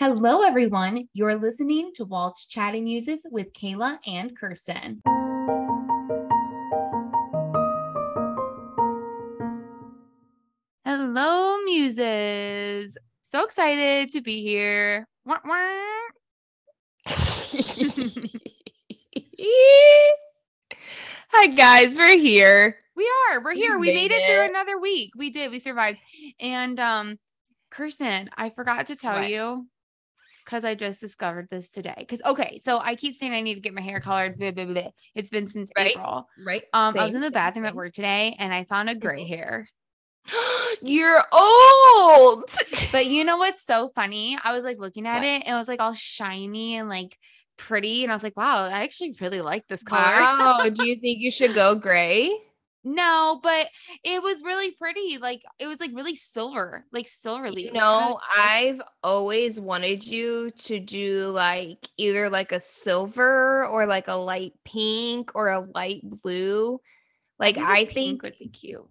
Hello, everyone. You're listening to Walt's Chatting Muses with Kayla and Kirsten. Hello, Muses. So excited to be here. Wah, wah. Hi guys, we're here. We are. We're here. We We made made it through another week. We did. We survived. And um, Kirsten, I forgot to tell What? you because I just discovered this today. Because okay, so I keep saying I need to get my hair colored. Blah, blah, blah. It's been since Right. April. Right? Um, I was in the bathroom at work today and I found a gray hair. You're old. But you know what's so funny? I was like looking at it and it was like all shiny and like pretty. And I was like, wow, I actually really like this color. Wow. Do you think you should go gray? No, but it was really pretty. Like it was like really silver, like silverly. You know, I've always wanted you to do like either like a silver or like a light pink or a light blue. Like I pink think would be cute.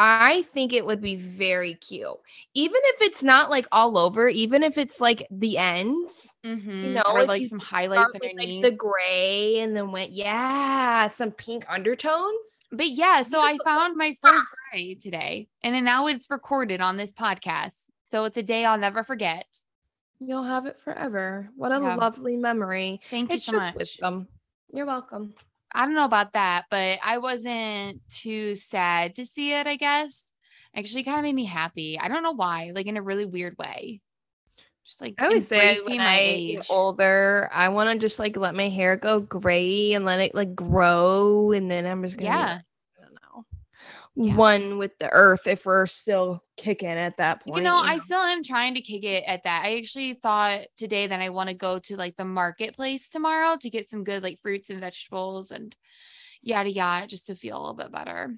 I think it would be very cute. Even if it's not like all over, even if it's like the ends, Mhm. know, or like you some highlights with, like underneath. the gray and then went, yeah, some pink undertones. but yeah, so I found my first gray today, and now it's recorded on this podcast. So it's a day I'll never forget. You'll have it forever. What a Yeah. lovely memory. Thank you so much. wisdom. You're welcome. I don't know about that, but I wasn't too sad to see it, I guess. Actually kind of made me happy. I don't know why, like in a really weird way. Just like I always say when my I age. get older, I want to just like let my hair go gray and let it like grow, and then I'm just gonna Yeah. like, I don't know, Yeah. one with the earth if we're still kicking at that point. You know, I still am trying to kick it at that. I actually thought today that I want to go to like the marketplace tomorrow to get some good like fruits and vegetables and yada yada just to feel a little bit better.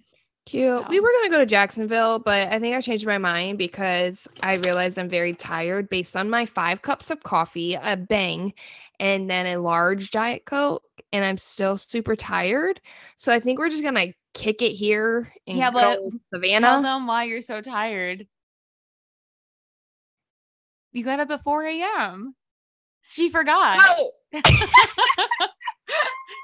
Cute. We were gonna go to Jacksonville, but I think I changed my mind because I realized I'm very tired based on my five cups of coffee, a bang, and then a large diet coke, and I'm still super tired. So I think we're just gonna kick it here and Yeah, go but to Tell them why you're so tired. You got up at 4 a.m. She forgot. No,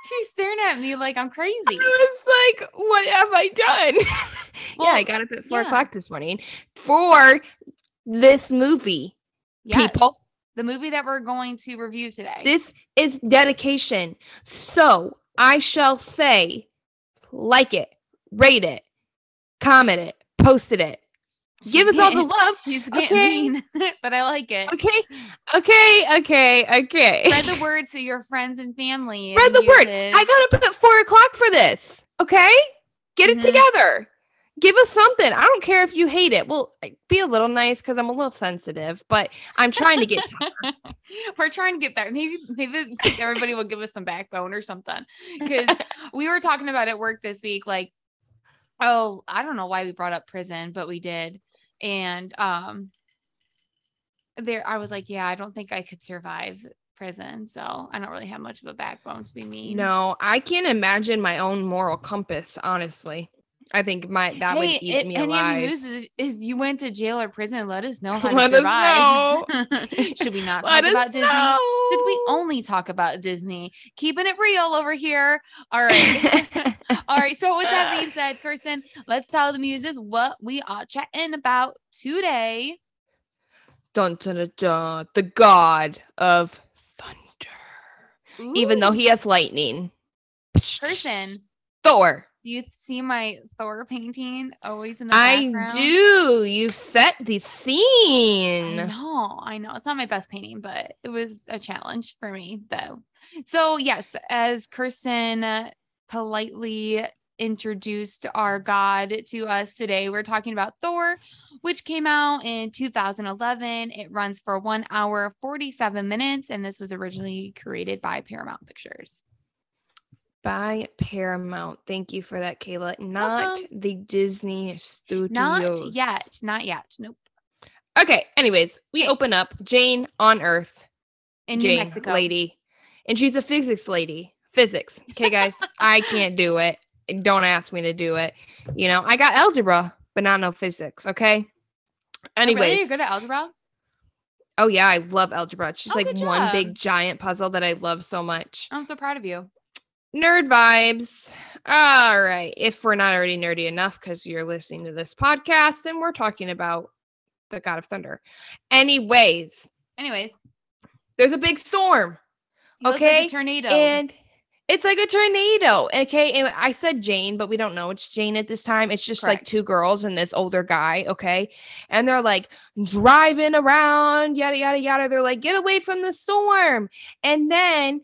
She's staring at me like I'm crazy. I was like, what have I done? yeah, I got up at four yeah. o'clock this morning for this movie. Yes, People, the movie that we're going to review today. This is dedication. So I shall say, like it, rate it, comment it, posted it. She's give us all the love, She's getting okay? mean, but I like it. Okay, okay, okay, okay. Spread the word to your friends and family. Spread the word. muses. I got up at four o'clock for this. Okay, get it Mhm. together. Give us something. I don't care if you hate it. Well, be a little nice because I'm a little sensitive, but I'm trying to get to We're trying to get that. Maybe maybe everybody will give us some backbone or something. Because we were talking about at work this week, like, oh, I don't know why we brought up prison, but we did. And um there I was like, yeah, I don't think I could survive prison. So I don't really have much of a backbone to be mean. No, I can't imagine my own moral compass, honestly. I think my that would hey, eat if me any alive. you mooses, if you went to jail or prison, let us know how Let to us survive. Should we not talk about Disney? Should we only talk about Disney? Keeping it real over here. All right. All right. So with that being said, Kirsten, let's tell the muses what we are chatting about today. dun, dun, dun, dun, the god of thunder. Even though he has lightning. Kirsten, Thor. You see my Thor painting always in the background. I background? do. You set the I scene. know, I know. It's not my best painting, but it was a challenge for me, though. So, yes, as Kirsten politely introduced our God to us today, we're talking about Thor, which came out in 2011. It runs for one hour, 47 minutes, and this was originally created by Paramount Pictures. By Paramount. Thank you for that, Kayla. Not Welcome. the Disney Studios. Not yet. Not yet. Nope. Okay. Anyways, we open up Jane on Earth. In New Mexico. lady, and she's a physics lady. Physics. Okay, guys, I can't do it. Don't ask me to do it. You know, I got algebra, but not no physics. Okay. Oh, really? Anyways, You're good at algebra? Oh yeah, I love algebra. It's just Oh, like one big giant puzzle that I love so much. I'm so proud of you. Nerd vibes. All right. If we're not already nerdy enough because you're listening to this podcast and we're talking about the God of Thunder. Anyways, Anyways, there's a big storm. you Okay, like tornado. And it's like a tornado. Okay. And I said Jane, but we don't know it's Jane at this time. It's just like two girls and this older guy. Okay. And they're like driving around, yada, yada, yada. They're like, get away from the storm. And then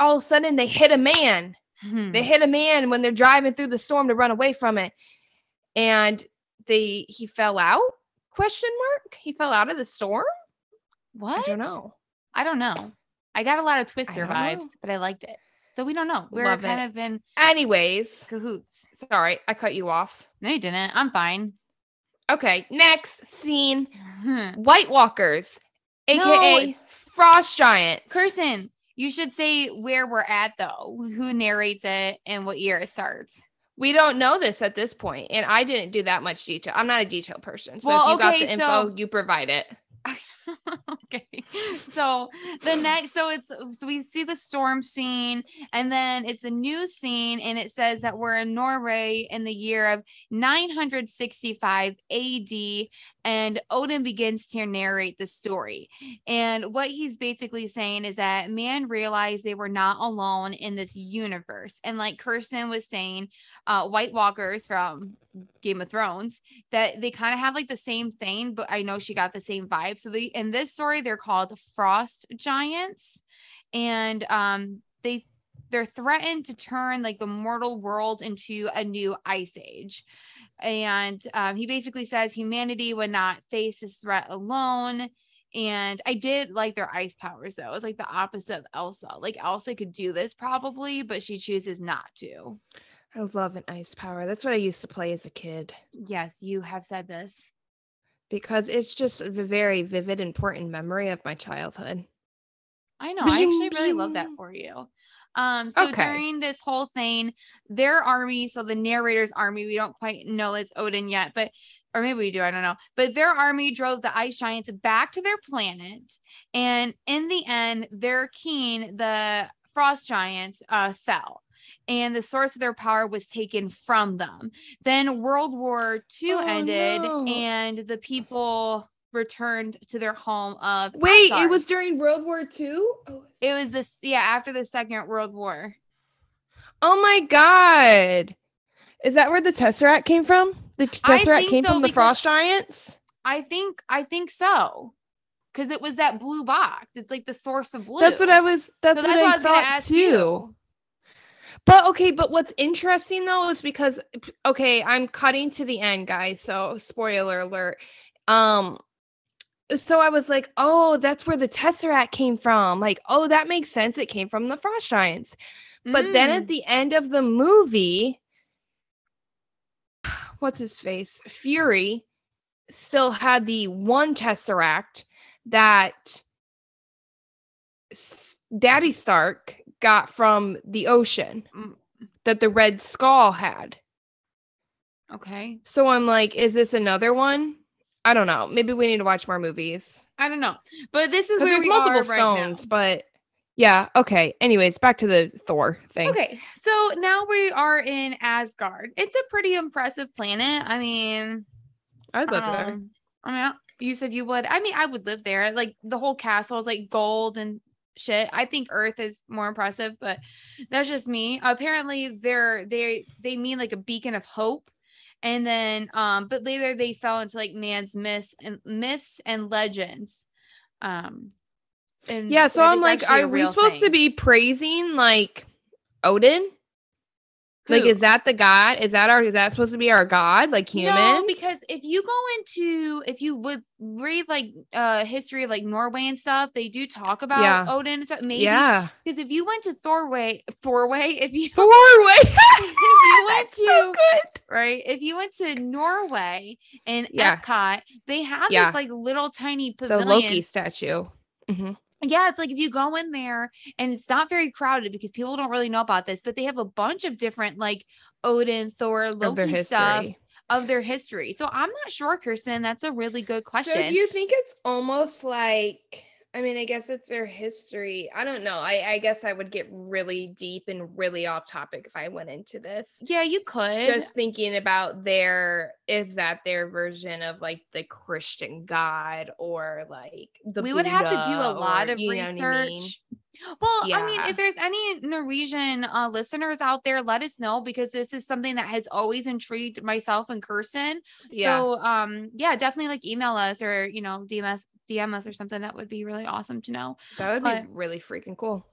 all of a sudden they hit a man. Hmm. They hit a man when they're driving through the storm to run away from it. And they he fell out? Question mark? He fell out of the storm? what? I don't know. I don't know. I got a lot of Twister vibes, know. but I liked it. So we don't know. We're Love kind it. of in Anyways, cahoots. sorry, I cut you off. No, you didn't. I'm fine. Okay, next scene. Hmm. White Walkers, aka No. Frost Giants. Kirsten, you should say where we're at though. Who narrates it and what year it starts. We don't know this at this point, and I didn't do that much detail. I'm not a detail person, so Well, if you got the info, so- you provide it. okay. So the next, so it's so we see the storm scene, and then it's a new scene, and it says that we're in Norway in the year of 965 AD, and Odin begins to narrate the story. And what he's basically saying is that man realized they were not alone in this universe. And like Kirsten was saying, uh, White Walkers from Game of Thrones, that they kind of have like the same thing, but I know she got the same vibe. So they in this story, they're called frost giants. And um they they're threatened to turn like the mortal world into a new ice age. And um, he basically says humanity would not face this threat alone. And I did like their ice powers though. It was like the opposite of Elsa. Like Elsa could do this probably, but she chooses not to. I love an ice power. That's what I used to play as a kid Yes, you have said this. Because it's just a very vivid, important memory of my childhood. I know. I actually Bzing, really love that for you. Um, so Okay. during this whole thing, their army, so the narrator's army, we don't quite know it's Odin yet, but or maybe we do, I don't know. But their army drove the ice giants back to their planet. And in the end, their king, the frost giants, uh, fell. And the source of their power was taken from them. Then World War II Oh, ended, no. and the people returned to their home of Wait, it was during World War II? Oh, It was this, yeah, after the Second World War. oh my God. Is that where the Tesseract came from? The Tesseract came so, from the Frost Giants? I think, I think so, because it was that blue box. It's like the source of blue. That's what I was that's, So what that's what I, I was thought too. you. But okay, but what's interesting though is because okay, I'm cutting to the end, guys. So spoiler alert. Um so I was like, oh, that's where the Tesseract came from. Like, oh, that makes sense. It came from the Frost Giants. But then Mm. at the end of the movie, what's his face? Fury still had the one Tesseract that Daddy Stark got from the ocean Mm. that the Red Skull had. okay, So I'm like, is this another one? I don't know. Maybe we need to watch more movies. I don't know, but this is where there's multiple right stones, now. but yeah, okay. Anyways, back to the Thor thing. Okay, so now we are in Asgard. It's a pretty impressive planet. I mean, I'd live there. um, I mean, you said you would. I mean, I would live there. Like the whole castle is like gold and shit. I think Earth is more impressive, but that's just me. Apparently, they're they they mean like a beacon of hope. And then, um, but later they fell into like man's myths and myths and legends. Um, and Yeah, so I'm like, are we supposed to be praising like Odin? Like, is that the god? Is that our? Is that supposed to be our god? Like human? No, because if you go into if you would read like uh history of like Norway and stuff, they do talk about Yeah. Odin and stuff. Maybe yeah, because if you went to Thorway, Thorway, if you Thor way. if you went so to good. right, if you went to Norway and Yeah. Epcot, they have Yeah. this like little tiny pavilion. The. Loki statue. Mhm. Yeah, it's like if you go in there and it's not very crowded because people don't really know about this, but they have a bunch of different like Odin, Thor, Loki stuff of their history. So I'm not sure, Kirsten. That's a really good question. So do you think it's almost like I mean, I guess it's their history. I don't know. I, I guess I would get really deep and really off topic if I went into this. yeah, you could. Just thinking about their is that their version of like the Christian God or like the we would have to do a lot or- of what I research. mean? Well, I mean, if there's any Norwegian uh, listeners out there, let us know because this is something that has always intrigued myself and Kirsten. Yeah. So, um, yeah, definitely like email us or you know DM us, DM us or something. That would be really awesome to know. that would but- be really freaking cool.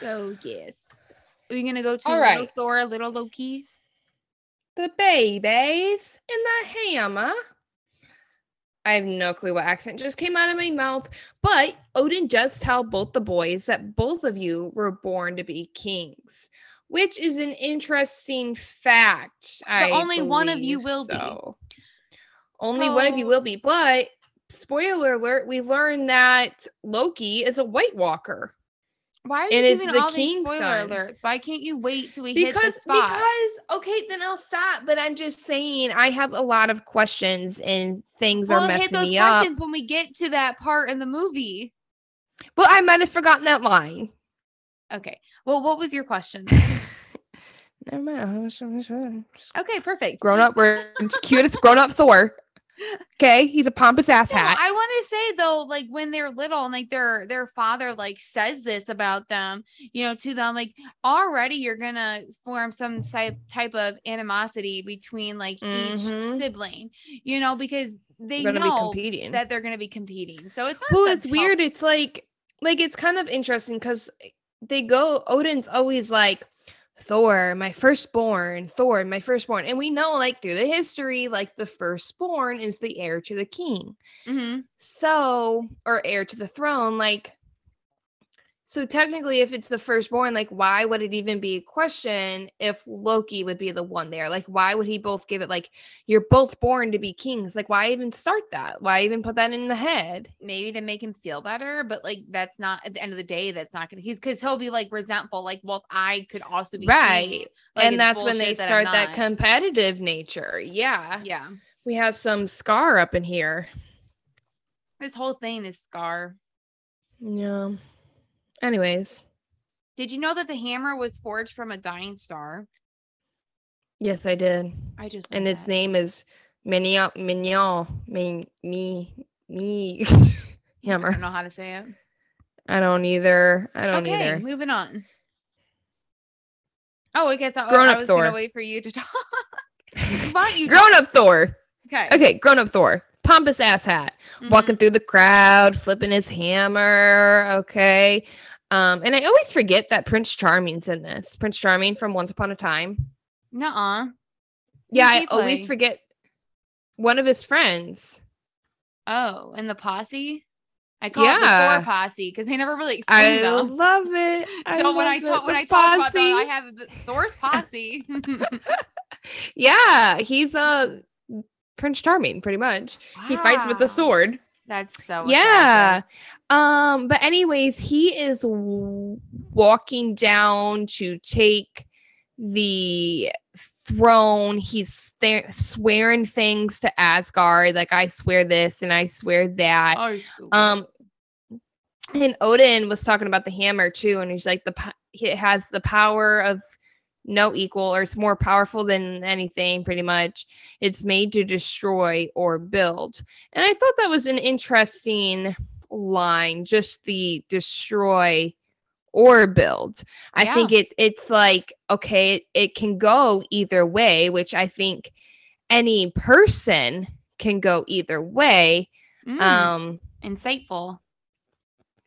So yes, are you gonna go to All Little right. Thor, Little Loki? The babies in the hammer. I have no clue what accent just came out of my mouth, but Odin does tell both the boys that both of you were born to be kings, which is an interesting fact. I only one of you will be. so. Only one of you will be, but spoiler alert, we learned that Loki is a White Walker. Why are you giving the all these spoiler son. alerts? Why can't you wait till we hit the spot? because okay then i'll stop but i'm just saying i have a lot of questions and things we'll are hit messing those me up questions when we get to that part in the movie. well i might have forgotten that line Okay. Well, what was your question? never mind Okay, perfect. grown up we're cutest grown up thor okay he's a pompous ass No, hat I want to say though, like when they're little and like their their father like says this about them, you know, to them, like already you're gonna form some type type of animosity between like Mhm. each sibling, you know, because they know competing that they're gonna be competing. So it's not well it's weird it's like like it's kind of interesting because they go odin's always like thor my firstborn thor my firstborn and we know like through the history like the firstborn is the heir to the king Mhm. so or heir to the throne like so technically if it's the firstborn like why would it even be a question if loki would be the one there? Like why would he both give it like you're both born to be kings. Like why even start that? Why even put that in the head? Maybe to make him feel better, but like that's not at the end of the day, that's not gonna he's because he'll be like resentful, like, well, I could also be king, right like, and that's when they I'm start that competitive nature yeah. Yeah. we have some scar up in here. This whole thing is scar. yeah anyways Did you know that the hammer was forged from a dying star? yes i did I just and its that. name is Mignon, Mignon, me, me, me, hammer. I don't know how to say it. I don't either. I don't either. okay, either. moving on. Oh, I guess I, Grown I up was gonna wait for you to talk. Why you Grown up Thor. Okay. Okay, grown up Thor. Pompous ass hat, Mhm. walking through the crowd, flipping his hammer. Okay. Um, and I always forget that Prince Charming's in this. Prince Charming from Once Upon a Time. Nuh-uh. Yeah, I he always forget one of his friends. Oh, and the posse. I call it the Yeah. Thor posse because they never really I explain them. love it. I So when I talk when I talk about posse. them, I have the Thor's posse. Yeah, he's a Prince Charming, pretty much. He fights with Wow. a sword. That's so yeah. attractive. Um, but anyways, he is w- walking down to take the throne. He's there swearing things to Asgard, like I swear this and I swear that. Oh, so Um, and Odin was talking about the hammer too, and he's like the po- it has the power of no equal, or it's more powerful than anything. Pretty much, it's made to destroy or build. And I thought that was an interesting line, just the destroy or build. I Yeah. think it it's like okay, it, it can go either way, which I think any person can go either way. Mm, Um, insightful.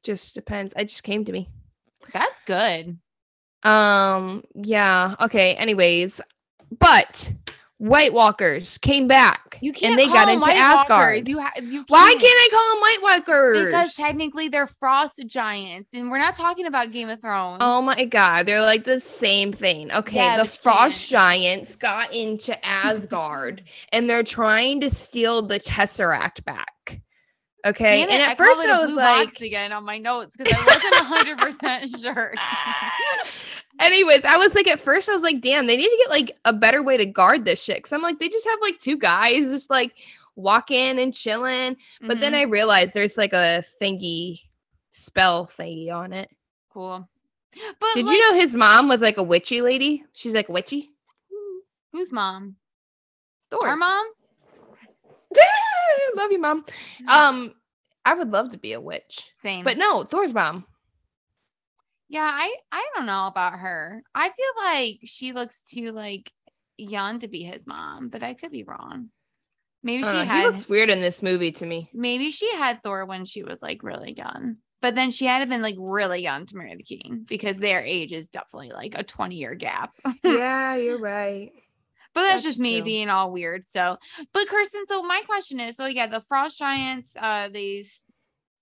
just depends. It just came to me. That's good. Um, yeah. Okay. Anyways, but White Walkers came back You can't and they call got into White Asgard. You ha- you Why can't I call them White Walkers? Because technically they're frost giants, and we're not talking about Game of Thrones. Oh my god, they're like the same thing. Okay, Yeah, the frost can't. giants got into Asgard and they're trying to steal the Tesseract back. Okay. It, and I at first it a I was like, again on my notes because I wasn't hundred percent sure. anyways, I was like, at first I was like, damn, they need to get like a better way to guard this shit. Cause I'm like, they just have like two guys just like walking and chilling. But then Mhm, I realized there's like a thingy spell thingy on it. cool. But Did like, you know his mom was like a witchy lady? She's like witchy. whose mom? Thor's. Our mom? Love you, mom. Um, I would love to be a witch, Same. but no, Thor's mom. yeah, I I don't know about her. I feel like she looks too like young to be his mom, but I could be wrong. Maybe she know, had he looks weird in this movie to me. maybe she had Thor when she was like really young. But then she had to been like really young to marry the king because their age is definitely like a 20 year gap. yeah, you're right. But that's, That's just me true. being all weird. So, but Kirsten, so my question is, so yeah, the frost giants, uh, they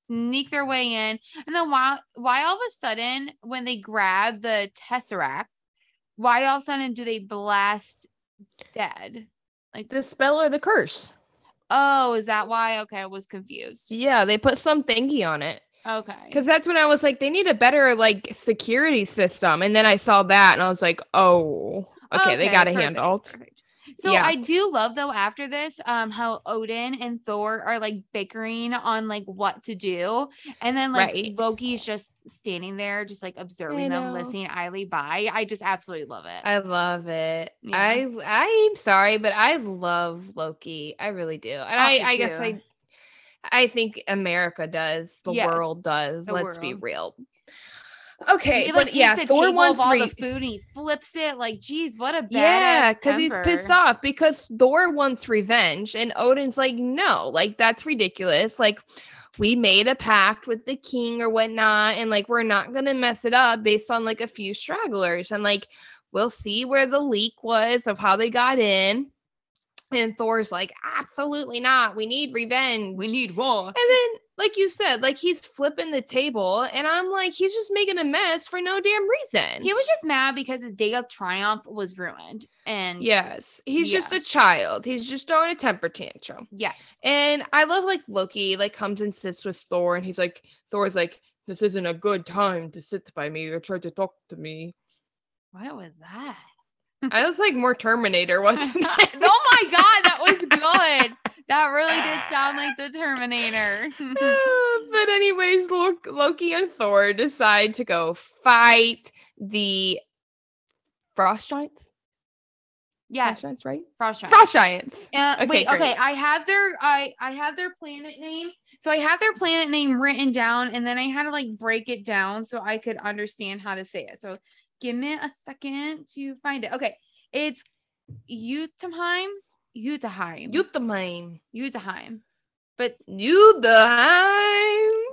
sneak their way in, and then why, why all of a sudden when they grab the tesseract, why all of a sudden do they blast dead? Like, The spell or the curse. oh, is that why? Okay, I was confused. Yeah, they put some thingy on it. Okay, Because that's when I was like, they need a better like security system. And then I saw that and I was like, oh, okay, they got it perfect, handled. perfect. So Yeah. I do love though after this, um, how Odin and Thor are like bickering on like what to do, and then like Right. Loki's just standing there, just like observing them, listening idly by. I just absolutely love it. I love it. Yeah. I I'm sorry, but I love Loki. I really do. And I, me I guess. I I think America does. The Yes, world does. the Let's be real. Okay, he like but yeah, Thor wants all the food and he flips it. Like, geez, what a bad Yeah, because he's pissed off because Thor wants revenge, and Odin's like, no, like that's ridiculous. Like, we made a pact with the king or whatnot, and like we're not gonna mess it up based on like a few stragglers, and like we'll see where the leak was of how they got in. And Thor's like, absolutely not. We need revenge. We need war. And then, like you said, like he's flipping the table, and I'm like, he's just making a mess for no damn reason. He was just mad because his day of triumph was ruined, and Yes, he's just a child. He's just throwing a temper tantrum. Yeah. And I love like Loki like comes and sits with Thor and he's like Thor's like this isn't a good time to sit by me or try to talk to me. what was that? I was like more Terminator, wasn't it? oh my god, that was good. That really did sound like the Terminator. But anyways, Lo- Loki and Thor decide to go fight the frost giants. yes, Frost giants, right? frost giant. Frost giants. Uh, Okay, wait, great. okay. I have their I I have their planet name. So I have their planet name written down, and then I had to like break it down so I could understand how to say it. So give me a second to find it. Okay, it's Utenheim, Utenheim, Uthheim. Utenheim. But Uthheim.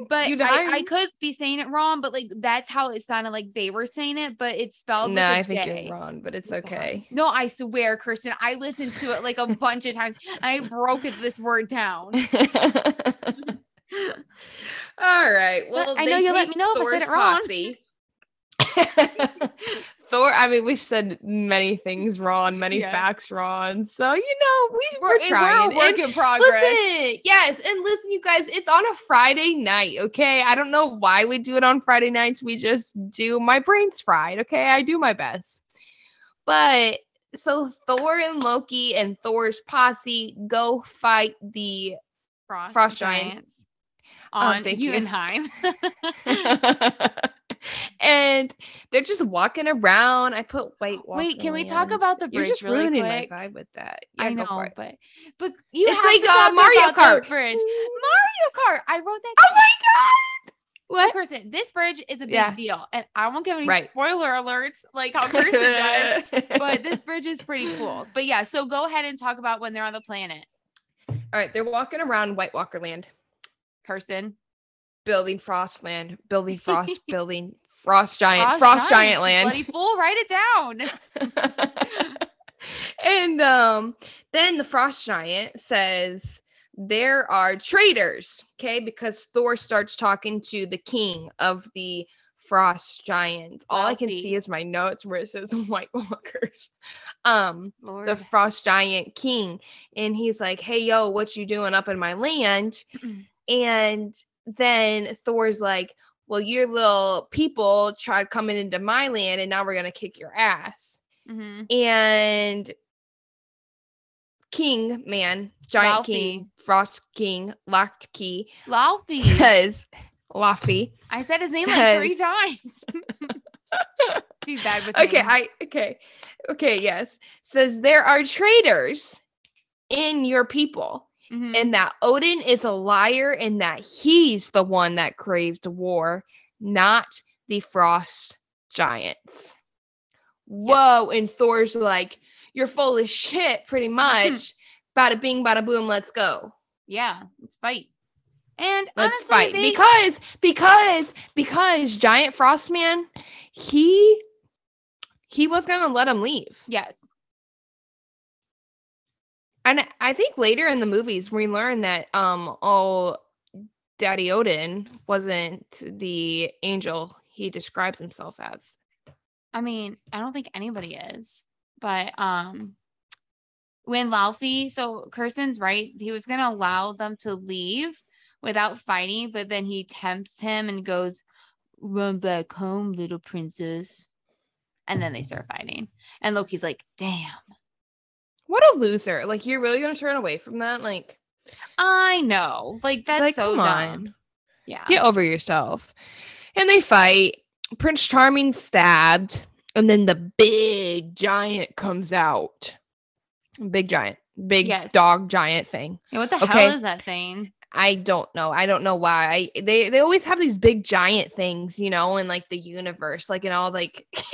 but I, I could be saying it wrong, but like that's how it sounded like they were saying it, but it's spelled. No, I think J. you're wrong, but it's okay. No, I swear, Kirsten, I listened to it like a bunch of times. I broke this word down. All right. Well, I know you'll let me know if I said it wrong. posse. Thor. I mean, we've said many things wrong, many Yeah. facts wrong. So you know, we, We're, we're, we're trying. a work And in progress. Listen, yes, and listen, you guys. It's on a Friday night. Okay, I don't know why we do it on Friday nights. We just do. My brain's fried. Okay, I do my best. But so Thor and Loki and Thor's posse go fight the Frost, Frost giants. on thank you. And they're just walking around. I put White Wait, can we talk about the bridge? You're just really ruining quick? my vibe with that. I Yeah, go for know, it. but but you It's have like, to uh, talk Mario about Kart. bridge. Mario Kart. I wrote that. Oh down. my god! What? Kirsten, this bridge is a big Yeah. deal, and I won't give any Right. spoiler alerts like how Kirsten does. But this bridge is pretty cool. But yeah, so go ahead and talk about when they're on the planet, All right, they're walking around White Walker Land, Kirsten. Building Frostland, building Frost, building Frost Giant, Frost, Giant, Land. Bloody fool, write it down. and um, then the Frost Giant says there are traitors, okay? Because Thor starts talking to the king of the Frost Giants. All I can see is my notes where it says White Walkers. Um, Lord. the Frost Giant king, and he's like, "Hey, yo, what you doing up in my land?" and then Thor's like, well, your little people tried coming into my land and now we're going to kick your ass. Mhm. And King, man, Giant Laufey. King, Frost King, Locked Key, Laufey. says, Laffy. I said his name like three times. She's bad with Okay, names. I okay. Okay, yes. Says there are traitors in your people, Mhm. and that Odin is a liar, and that he's the one that craved war, not the frost giants. Whoa, and Thor's like, You're full of shit, pretty much. bada bing, bada boom, let's go. yeah, let's fight. And Let's honestly, fight. they- Because because because Giant Frostman, he he was gonna let him leave. yes, And I- think later in the movies we learn that um Daddy Odin wasn't the angel he describes himself as. I mean, I don't think anybody is, but um, when Laufey, so Kirsten's right, he was gonna allow them to leave without fighting, but then he tempts him and goes, "Run back home, little princess," and then they start fighting, and Loki's like, "Damn." What a loser. Like you're really gonna turn away from that? Like, I know. Like that's like so dumb. Yeah. Get over yourself. And they fight. Prince Charming stabbed, and then the big giant comes out. Big giant, big Yes. dog giant thing. Yeah, what the Okay. hell is that thing? I don't know. I don't know why. I they they always have these big giant things, you know, in like the universe, like in all like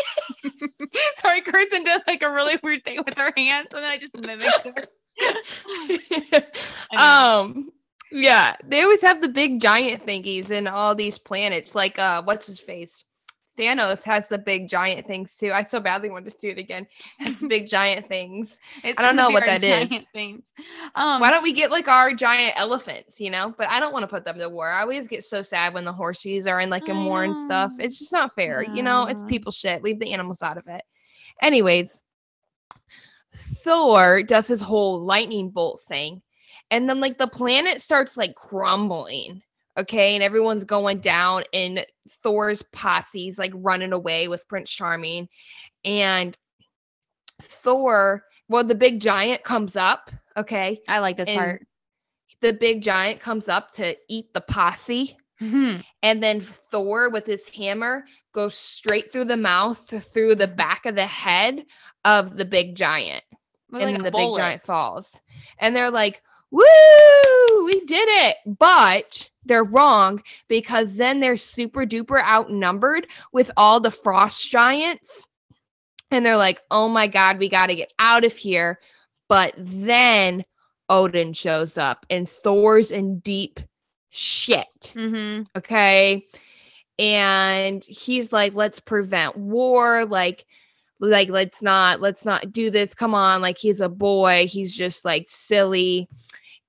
Sorry, Kirsten did like a really weird thing with her hands, and then I just mimicked her. Um yeah, they always have the big giant thingies in all these planets. Like uh what's his face? Thanos has the big giant things too. I so badly want to do it again. Has the big giant things. It's I don't know what that is. giant Things. Um, Why don't we get like our giant elephants, you know? But I don't want to put them to war. I always get so sad when the horses are in like a war and stuff. It's just not fair, you know? It's people shit. Leave the animals out of it. Anyways, Thor does his whole lightning bolt thing. And then like the planet starts like crumbling. Okay, and everyone's going down, and Thor's posse's like running away with Prince Charming. And Thor, well, the big giant comes up. Okay, I like this and part. the big giant comes up to eat the posse. Mhm. And then Thor with his hammer goes straight through the mouth, through the back of the head of the big giant. And like, the big giant falls. And they're like, woo, we did it. But they're wrong because then they're super duper outnumbered with all the frost giants. And they're like, oh my God, we got to get out of here. But then Odin shows up and Thor's in deep shit. Mhm. Okay. And he's like, let's prevent war. Like, like let's not let's not do this come on like he's a boy he's just like silly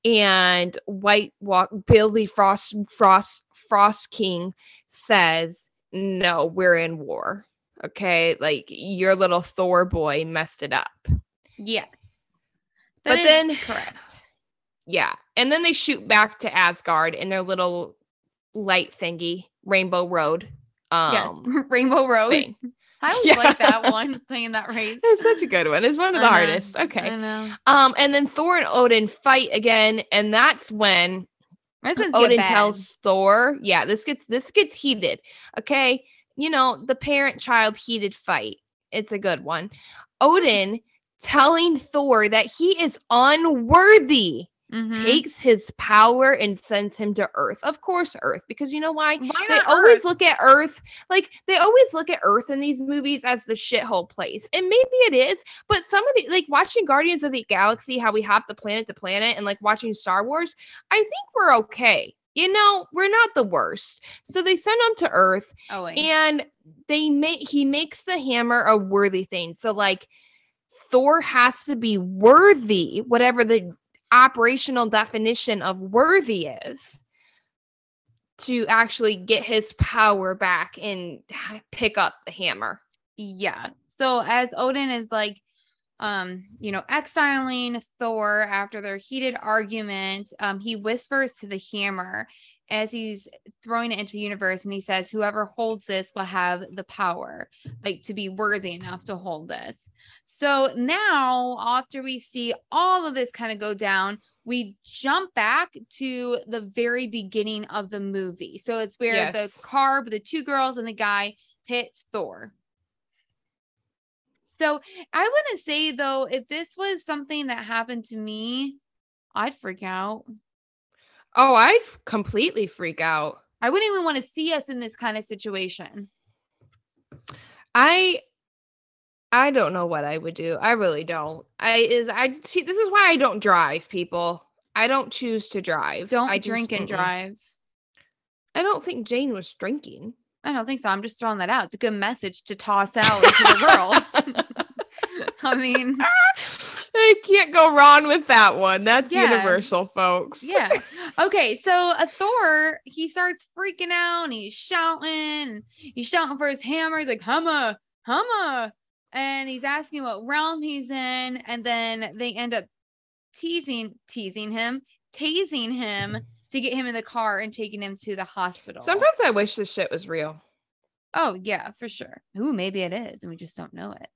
and white walk billy frost frost frost king says no we're in war okay like your little thor boy messed it up Yes. But That is then- correct. yeah and then they shoot back to asgard in their little light thingy rainbow road um yes. Rainbow Road. thing. I always Yeah. like that one playing that race. it's such a good one it's one of the hardest okay I know. Um, and then Thor and Odin fight again, and that's when Odin tells Thor, "Yeah, this gets this gets heated." Okay, you know the parent-child heated fight. It's a good one. Odin telling Thor that he is unworthy Mhm. takes his power and sends him to Earth. Of course, Earth, because you know why? Why they always Earth? look at Earth like they always look at Earth in these movies as the shithole place. And maybe it is, but some of the like watching Guardians of the Galaxy, how we hop the planet to planet, and like watching Star Wars, I think we're okay. You know, we're not the worst. So they send him to Earth Oh wait. and they make he makes the hammer a worthy thing. So like Thor has to be worthy, whatever the operational definition of worthy is, to actually get his power back and pick up the hammer. Yeah. So as Odin is like um, you know, exiling Thor after their heated argument. Um, he whispers to the hammer as he's throwing it into the universe and he says, Whoever holds this will have the power, like to be worthy enough to hold this. So now, after we see all of this kind of go down, we jump back to the very beginning of the movie. So it's where Yes. the car with the two girls and the guy hits Thor. So I wouldn't say though, if this was something that happened to me, I'd freak out. Oh, I'd completely freak out. I wouldn't even want to see us in this kind of situation. I I don't know what I would do. I really don't. I is I see this is why I don't drive, people. I don't choose to drive. Don't I just- drink and drive. I don't think Jane was drinking. I don't think so. I'm just throwing that out. It's a good message to toss out into the world. I mean, I can't go wrong with that one. That's Yeah. universal, folks. yeah. Okay, so a Thor, he starts freaking out and he's shouting. He's shouting for his hammer. He's like, Humma, Humma. And he's asking what realm he's in. And then they end up teasing, teasing him, tasing him to get him in the car and taking him to the hospital. Sometimes I wish this shit was real. Oh, yeah, for sure. Ooh, maybe it is. And we just don't know it.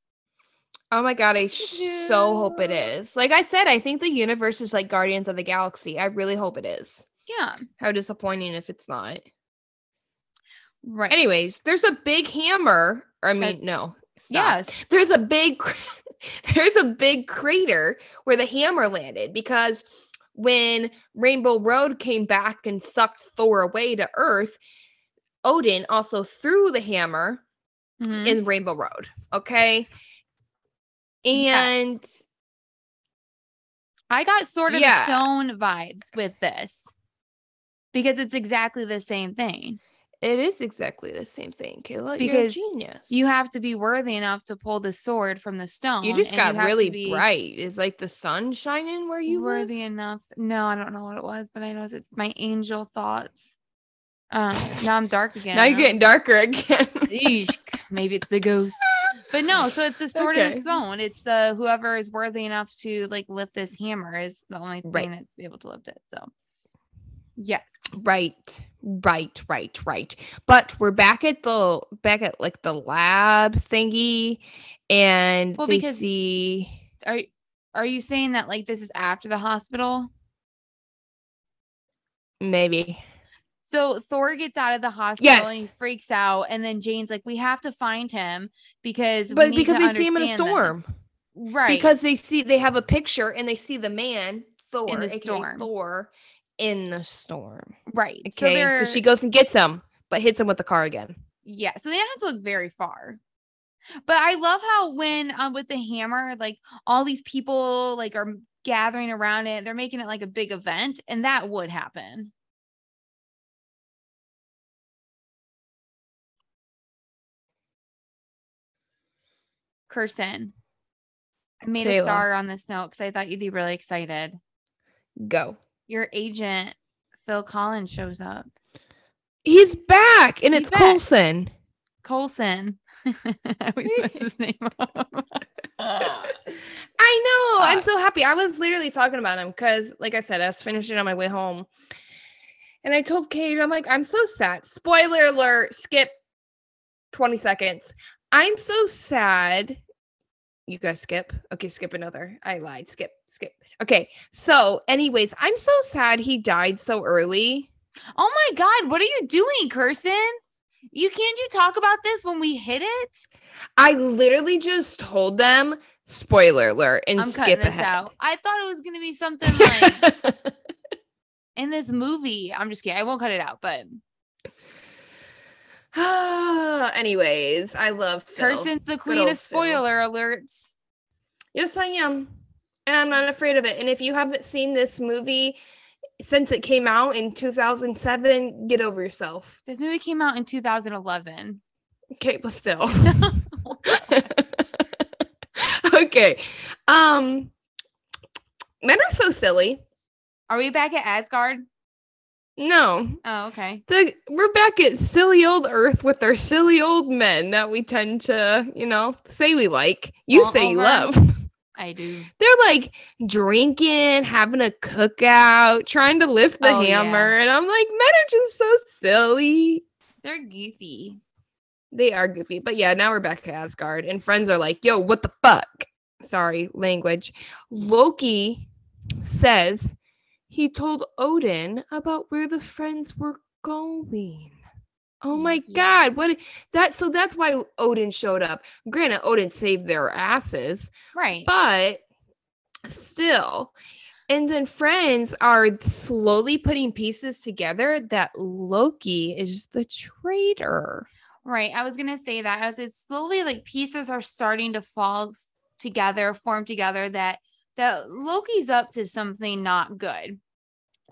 Oh my god, I so hope it is. Like I said, I think the universe is like Guardians of the Galaxy. I really hope it is. Yeah. How disappointing if it's not. Right. Anyways, there's a big hammer. I mean, no. stop. yes. There's a big there's a big crater where the hammer landed because when Rainbow Road came back and sucked Thor away to Earth, Odin also threw the hammer Mhm. in Rainbow Road. Okay. Yes. And I got sort of Yeah. stone vibes with this because it's exactly the same thing. it is exactly the same thing, Kayla. Because You're a genius. You have to be worthy enough to pull the sword from the stone. you just got to really bright. Is like the sun shining where you live? worthy enough. No, I don't know what it was, but I know it's my angel thoughts. Um, now I'm dark again. Now you're getting darker again. Eesh, maybe it's the ghost. But no, so it's the sword and the stone. It's the whoever is worthy enough to like lift this hammer is the only thing Right. that's able to lift it. So yes. Right, right, right, right. But we're back at the back at like the lab thingy, and Well, because- see Are are you saying that like this is after the hospital? maybe So Thor gets out of the hospital and he Yes. freaks out, and then Jane's like, "We have to find him because, we But because they see him in a storm. this." right? because they see they have a picture and they see the man Thor in the storm. Thor in the storm. right. Okay, so, they're she goes and gets him, but hits him with the car again. yeah. So they don't have to look very far. But I love how when um, with the hammer, like all these people like are gathering around it, they're making it like a big event, and that would happen. Kirsten, I made a star on this note because I thought you'd be really excited. Go. Your agent, Phil Collins, shows up. He's back, and He's it's back. Coulson. Coulson. I always mess his name up. I know. I'm Uh, so happy. I was literally talking about him because, like I said, I was finishing on my way home. And I told Kate, I'm like, I'm so sad. Spoiler alert, skip 20 seconds. I'm so sad. You guys skip? Okay, skip another. I lied. Skip, skip. Okay. So, anyways, I'm so sad he died so early. Oh my God, what are you doing, Kirsten? You can't you talk about this when we hit it? I literally just told them, spoiler alert, and I'm cutting skip this ahead. out. I thought it was gonna be something like in this movie. I'm just kidding. I won't cut it out, but Anyways, I love Phil. Kirsten's the queen of Phil. spoiler alerts. Yes, I am. And I'm not afraid of it. And if you haven't seen this movie since it came out in 2007, get over yourself. This movie came out in 2011. Okay, but still. okay. Um men are so silly. Are we back at Asgard? No. Oh, okay. The, we're back at silly old Earth with our silly old men that we tend to, you know, say we like. You Fall say you love. I do. They're like drinking, having a cookout, trying to lift the Oh, yeah. hammer. And I'm like, men are just so silly. They're goofy. They are goofy. But yeah, now we're back to Asgard. And friends are like, yo, what the fuck? Sorry, language. Loki says he told Odin about where the friends were going. Oh my Yeah. god, what that so that's why Odin showed up. Granted, Odin saved their asses, Right. but still. And then friends are slowly putting pieces together that Loki is the traitor. Right. I was gonna say that as it's slowly like pieces are starting to fall together, form together that that Loki's up to something not good.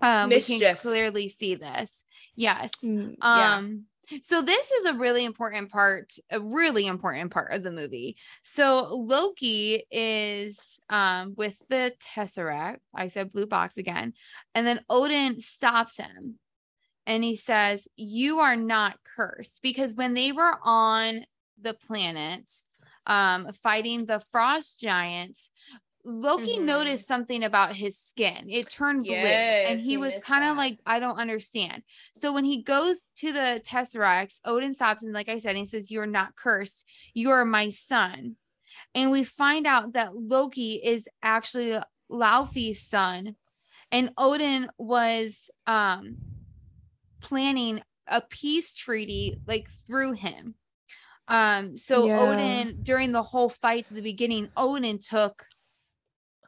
Um we can clearly see this. Yes. Mm, yeah. Um so this is a really important part, a really important part of the movie. So Loki is um with the Tesseract. I said blue box again. And then Odin stops him and he says, "You are not cursed." Because when they were on the planet um fighting the frost giants, Loki Mhm. noticed something about his skin. It turned blue and he he was kind of like, I don't understand. So when he goes to the Tesseracts, Odin stops and, like I said, he says, You're not cursed. You are my son. And we find out that Loki is actually Laufey's son. And Odin was um planning a peace treaty like through him. Um, so Yeah. Odin during the whole fight at the beginning, Odin took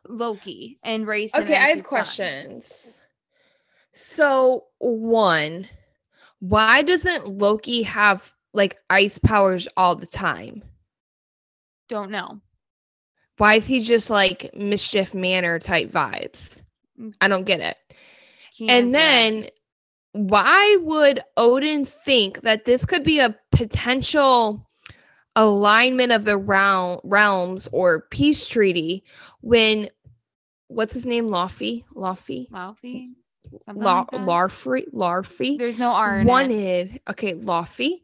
Loki and raised Okay, I have son. questions. So, one, why doesn't Loki have like ice powers all the time? Don't know. Why is he just like mischief manner type vibes? Mm. I don't get it. Can't And that. then why would Odin think that this could be a potential alignment of the realm, realms or peace treaty when what's his name? Laufey? Laufey, something La- like? Larfrey? There's no R in it. wanted okay Laufey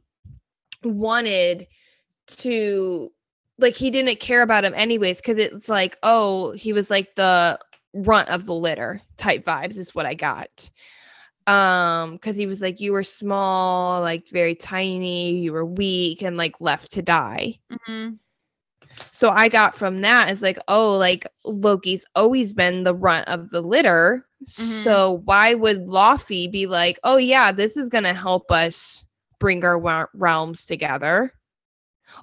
wanted to like he didn't care about him anyways because it's like oh he was like the runt of the litter type vibes is what I got um because he was like you were small like very tiny you were weak and like left to die Mhm. So I got from that is like, oh, like Loki's always been the runt of the litter. Mhm. So why would Laufey be like, oh yeah, this is gonna help us bring our wa- realms together?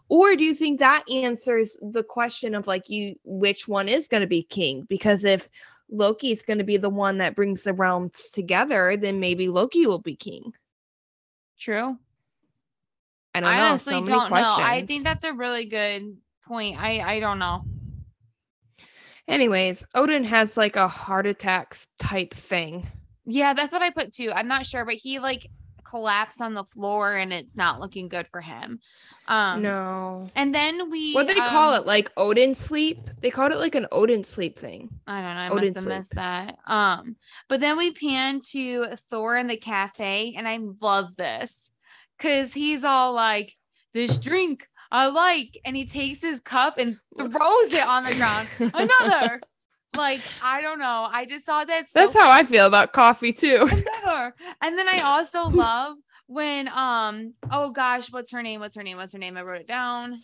Or do you think that answers the question of like you which one is gonna be king? Because if Loki's gonna be the one that brings the realms together, then maybe Loki will be king. True. I don't I honestly so don't know. I think that's a really good point. I I don't know. Anyways, Odin has like a heart attack type thing. Yeah, that's what I put too. I'm not sure, but he like collapsed on the floor and it's not looking good for him. Um no. and then we What they call um, it? Like Odin sleep? They called it like an Odin sleep thing. I don't know. I Odin must have sleep. missed that. Um, but then we pan to Thor in the cafe, and I love this because he's all like, "This drink I like," and he takes his cup and throws it on the ground. Another, like I don't know. I just saw that. So That's how I feel about coffee too. another. And then I also love when um oh gosh, what's her name? What's her name? What's her name? I wrote it down.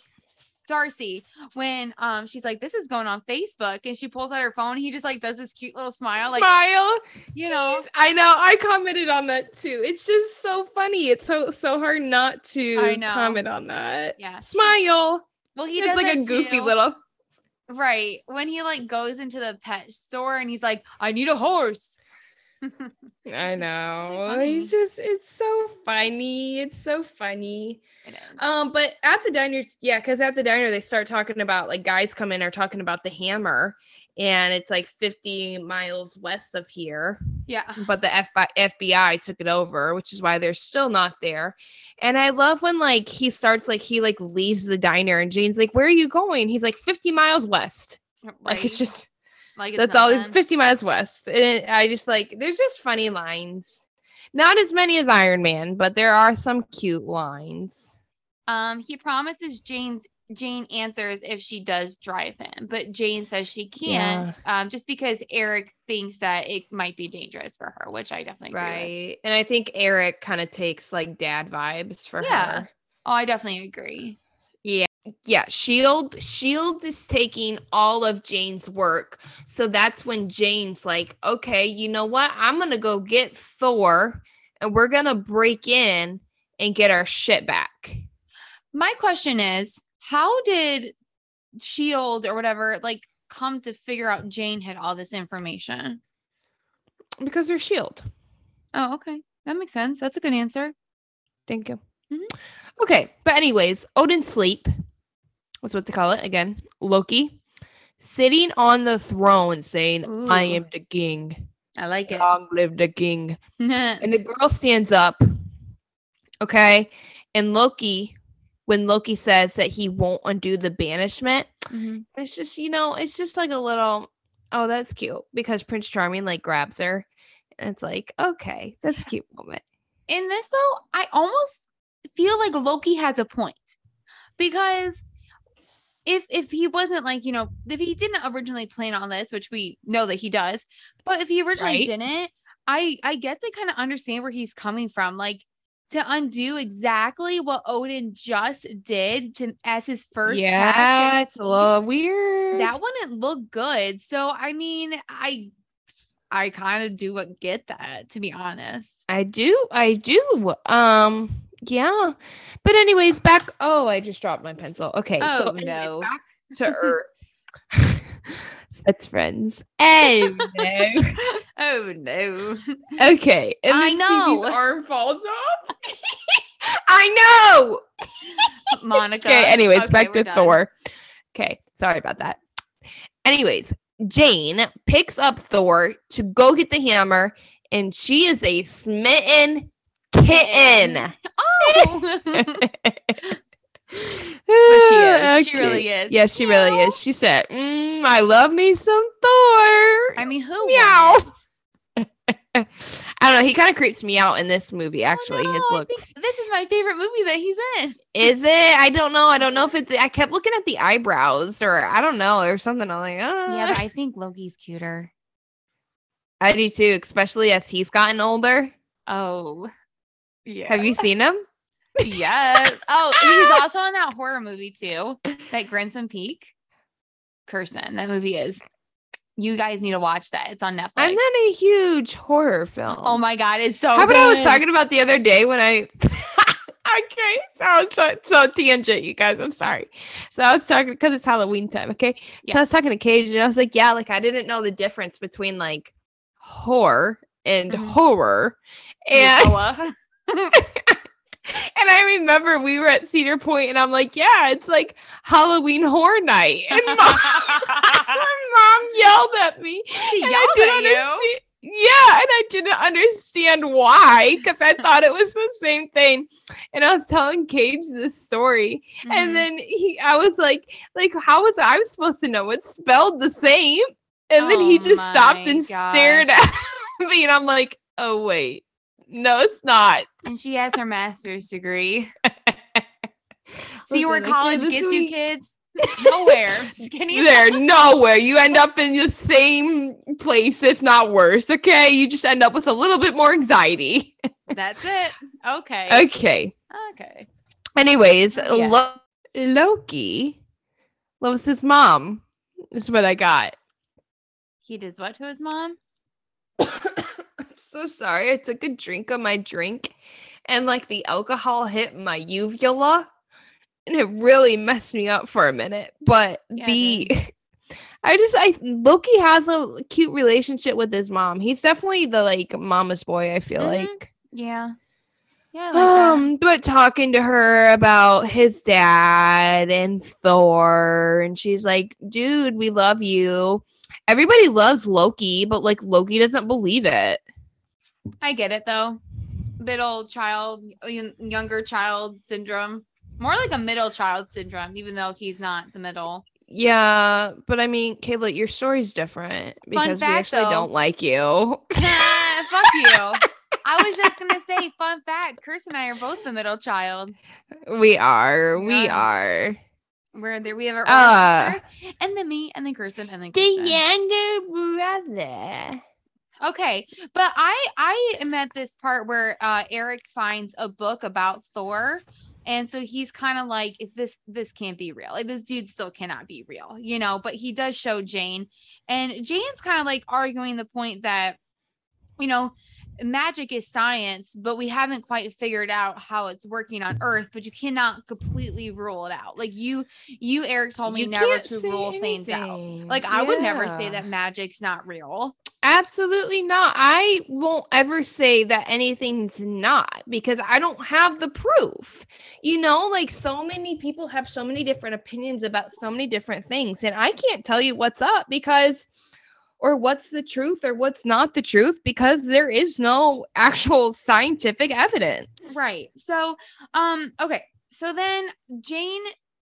Darcy, when um she's like, This is going on Facebook, and she pulls out her phone, he just like does this cute little smile, like Smile. you know. Jeez, I know. I commented on that too. It's just so funny. It's so so hard not to I know. comment on that. Yeah. Smile. Well, he it's does like a goofy too. little. right. When he like goes into the pet store and he's like, I need a horse. I know. It's just it's so funny. It's so funny. Um, but at the diner, yeah, because at the diner they start talking about like guys come in are talking about the hammer, and it's like 50 miles west of here. Yeah. But the FBI, FBI took it over, which is why they're still not there. And I love when like he starts like he like leaves the diner and Jane's like, "Where are you going?" He's like 50 miles west. Like it's just like it's that's all. It's 50 miles west. And it- I just like there's just funny lines. Not as many as Iron Man, but there are some cute lines. Um, he promises Jane's Jane answers if she does drive him, but Jane says she can't um, just because Eric thinks that it might be dangerous for her, which I definitely agree with. Right. And I think Eric kind of takes like dad vibes for Yeah. her. Oh, I definitely agree. Yeah, Shield Shield is taking all of Jane's work. So that's when Jane's like, "Okay, you know what? I'm going to go get Thor and we're going to break in and get our shit back." My question is, how did Shield or whatever like come to figure out Jane had all this information? Because they're Shield. Oh, okay. That makes sense. That's a good answer. Thank you. Mhm. Okay, but anyways, Odin sleep. What's what to call it again? Loki sitting on the throne saying, "I am the king. I like it. Long live the king." And the girl stands up. Okay, and Loki, when Loki says that he won't undo the banishment, Mhm. it's just you know, it's just like a little, oh, that's cute because Prince Charming like grabs her, and it's like, okay, that's a cute moment. in this though, I almost feel like Loki has a point because if if he wasn't like you know if he didn't originally plan on this, which we know that he does, but if he originally Right. didn't, I I get to kind of understand where he's coming from, like to undo exactly what Odin just did to as his first yeah, task. it's a little weird. That wouldn't look good. So I mean, I I kind of do what get that to be honest. I do, I do. Um, yeah. But anyways, back. Oh, I just dropped my pencil. Okay. Oh, anyways, no. Back to Earth. That's friends. Anyway. Oh, oh no. okay. I know. Phoebe's arm falls off. I know. Monica. Okay. Anyways, Okay, back to done. Thor. Okay. Sorry about that. Anyways, Jane picks up Thor to go get the hammer, and she is a smitten kitten. Oh. but she is. She really is. Yes, she really is. She said, mm, "I love me some Thor." I mean, who? Meow. I don't know. He kind of creeps me out in this movie. Oh, Actually, his no, I look this is my favorite movie that he's in. is it. I don't know. I don't know if it's. I kept looking at the eyebrows, or I don't know, or something. I'm like, ah. Yeah, but I think Loki's cuter. I do too, especially as he's gotten older. Oh. Yeah. Have you seen him? Yes. Oh, he's also in that horror movie too. That Crimson Peak. Kirsten. That movie is. You guys need to watch that. It's on Netflix. I'm not a huge horror film. Oh my god, it's so How about I was talking about the other day when I okay, so I was talking so tangent, you guys. I'm sorry. So I was talking because it's Halloween time, okay? So I was talking to Cage and I was like, yeah, like I didn't know the difference between like horror and Mhm. horror. And. and I remember we were at Cedar Point and I'm like, yeah, it's like Halloween horror night. And mom, my mom yelled at me. She yelled at you. Yeah, and I didn't understand why because I thought it was the same thing. And I was telling Cage this story, Mhm. and then he, I was like, like, how was I was supposed to know? It's spelled the same. And then he Oh just stopped and stared at me, and I'm like, oh wait, no, it's not. and she has her master's degree. See where college gets you, week- kids? Nowhere. Just kidding. There, nowhere. You end up in the same place, if not worse. Okay, you just end up with a little bit more anxiety. That's it. Okay. Okay. Okay. Anyways, Yeah. Lo- Loki loves his mom. Is what I got. He does what to his mom? So sorry. I took a drink of my drink, and like the alcohol hit my uvula, and it really messed me up for a minute. But Yeah, the I just I Loki has a cute relationship with his mom. He's definitely the like mama's boy. I feel Mhm. like. Yeah. Yeah. Like. Um, but talking to her about his dad and Thor, and she's like, dude, we love you. Everybody loves Loki, but like Loki doesn't believe it. I get it though. Middle child, younger child syndrome. More like a middle child syndrome, even though he's not the middle. Yeah, but I mean, Kayla, your story's different because we actually though. don't like you. Nah, fuck you. I was just gonna say, fun fact: Chris and I are both the middle child. we are, we Yeah. are. where there we have our older uh. and then me, and then Kirsten, and then Kirsten. The younger brother. Okay, but I I am at this part where uh Eric finds a book about Thor. And so he's kind of like, this this can't be real. Like this dude still cannot be real, you know. But he does show Jane, and Jane's kind of like arguing the point that, you know, magic is science, but we haven't quite figured out how it's working on mm-hmm. Earth. But you cannot completely rule it out. Like you, you Eric told me You never to rule things out. anything. Like I would never say that magic's not real. Absolutely not. I won't ever say that anything's not because I don't have the proof. You know, like so many people have so many different opinions about so many different things, and I can't tell you what's up because, or what's the truth or what's not the truth because there is no actual scientific evidence. Right. So, um, okay. So then Jane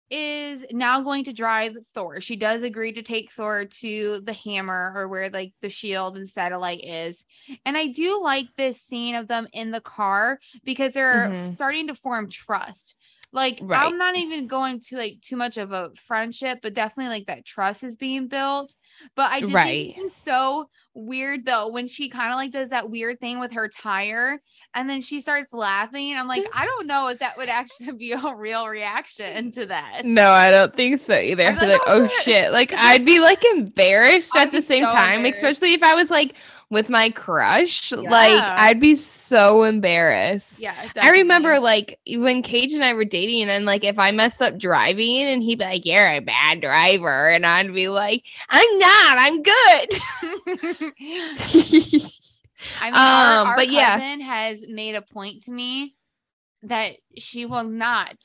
is now going to drive Thor. She does agree to take Thor to the hammer or where like the shield and satellite is. And I do like this scene of them in the car because they're Mhm. starting to form trust. Like Right. I'm not even going to like too much of a friendship, but definitely like that trust is being built. But I did Right. think so weird though when she kind of like does that weird thing with her tire and then she starts laughing. I'm like, I don't know if that would actually be a real reaction to that. No, I don't think so either. I'd I'd be be like, like, "Oh, oh shit." shit. Like I'd be like embarrassed I'd at the same so time, especially if I was like with my crush. Like I'd be so embarrassed. Yeah. I remember like when Cage and I were dating, and like if I messed up driving, and he'd be like, "You're a bad driver," and I'd be like, "I'm not. I'm good." I mean, our, Um, our but yeah. cousin has made a point to me that she will not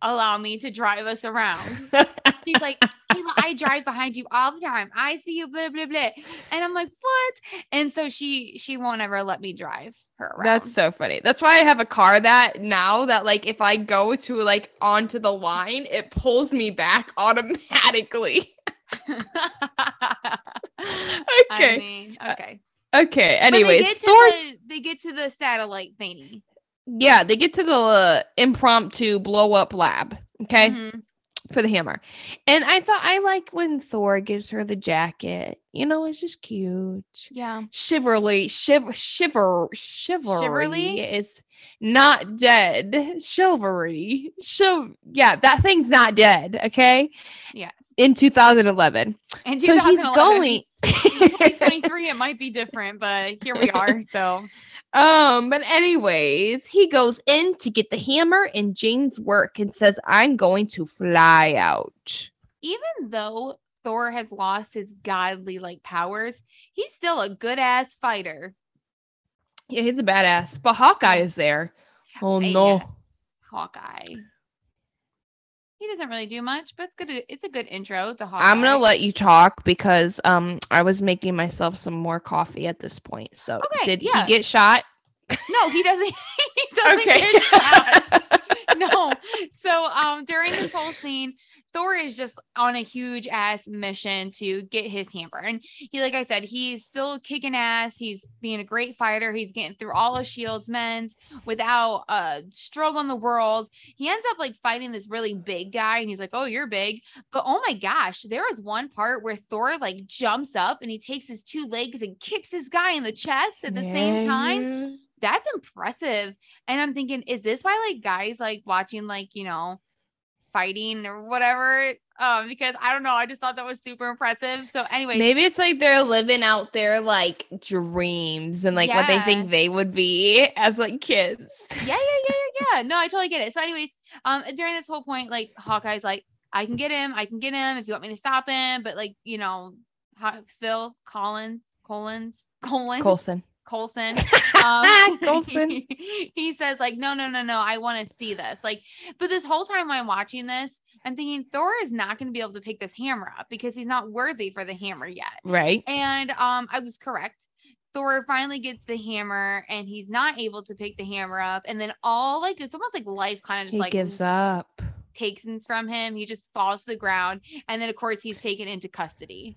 allow me to drive us around. She's like, Kayla, I drive behind you all the time. I see you, blah blah blah. And I'm like, what? And so she she won't ever let me drive her around. That's so funny. That's why I have a car that now that like if I go to like onto the line, it pulls me back automatically. I okay. mean, okay. okay. But they Anyways, get the they get to the satellite thingy. Yeah, they get to the uh, impromptu blow up lab. Okay. Mhm. For the hammer. And I thought I like when Thor gives her the jacket. You know, it's just cute. Yeah. Chivalry, shiv- shiver, chivalry Chivalry? is not dead. Chivalry, Chiv- yeah, that thing's not dead. Okay, Yes. in 2011, And so he's going. 2023, it might be different, but here we are. So um, but anyways, he goes in to get the hammer and Jane's work and says, "I'm going to fly out." even though Thor has lost his godly like powers, he's still a good ass fighter. Yeah, he's a badass. But Hawkeye is there. Oh Uh, no. yes, Hawkeye. He doesn't really do much, but it's good. It's a good intro to Hawkeye. I'm gonna let you talk because um I was making myself some more coffee at this point. So Okay, did yeah. he get shot? No, he doesn't. he doesn't get shot. no. So um during this whole scene, Thor is just on a huge ass mission to get his hammer. And he, like I said, he's still kicking ass. He's being a great fighter. He's getting through all of Shield's men's without a struggle in the world. He ends up like fighting this really big guy, and he's like, Oh, you're big. But oh my gosh, there was one part where Thor like jumps up and he takes his two legs and kicks this guy in the chest at the same time Yeah. That's impressive. And I'm thinking, is this why like guys like watching like, you know, fighting or whatever? Um, because I don't know, I just thought that was super impressive. So anyway, Maybe it's like they're living out their like dreams and like what they think they would be as like kids. yeah, yeah, yeah, yeah, yeah. No, I totally get it. So anyway, um, during this whole point, like Hawkeye's like, I can get him, I can get him if you want me to stop him, but like, you know, Phil Collins, Collins, Collins, Coulson. Coulson. Um, Coulson. he says like, no, no, no, no, I want to see this. Like, but this whole time I'm watching this, I'm thinking Thor is not going to be able to pick this hammer up because he's not worthy for the hammer yet. Right. And um, I was correct. Thor finally gets the hammer and he's not able to pick the hammer up. And then all like it's almost like life kind of just He like gives up. takes things from him. He just falls to the ground. And then of course he's taken into custody.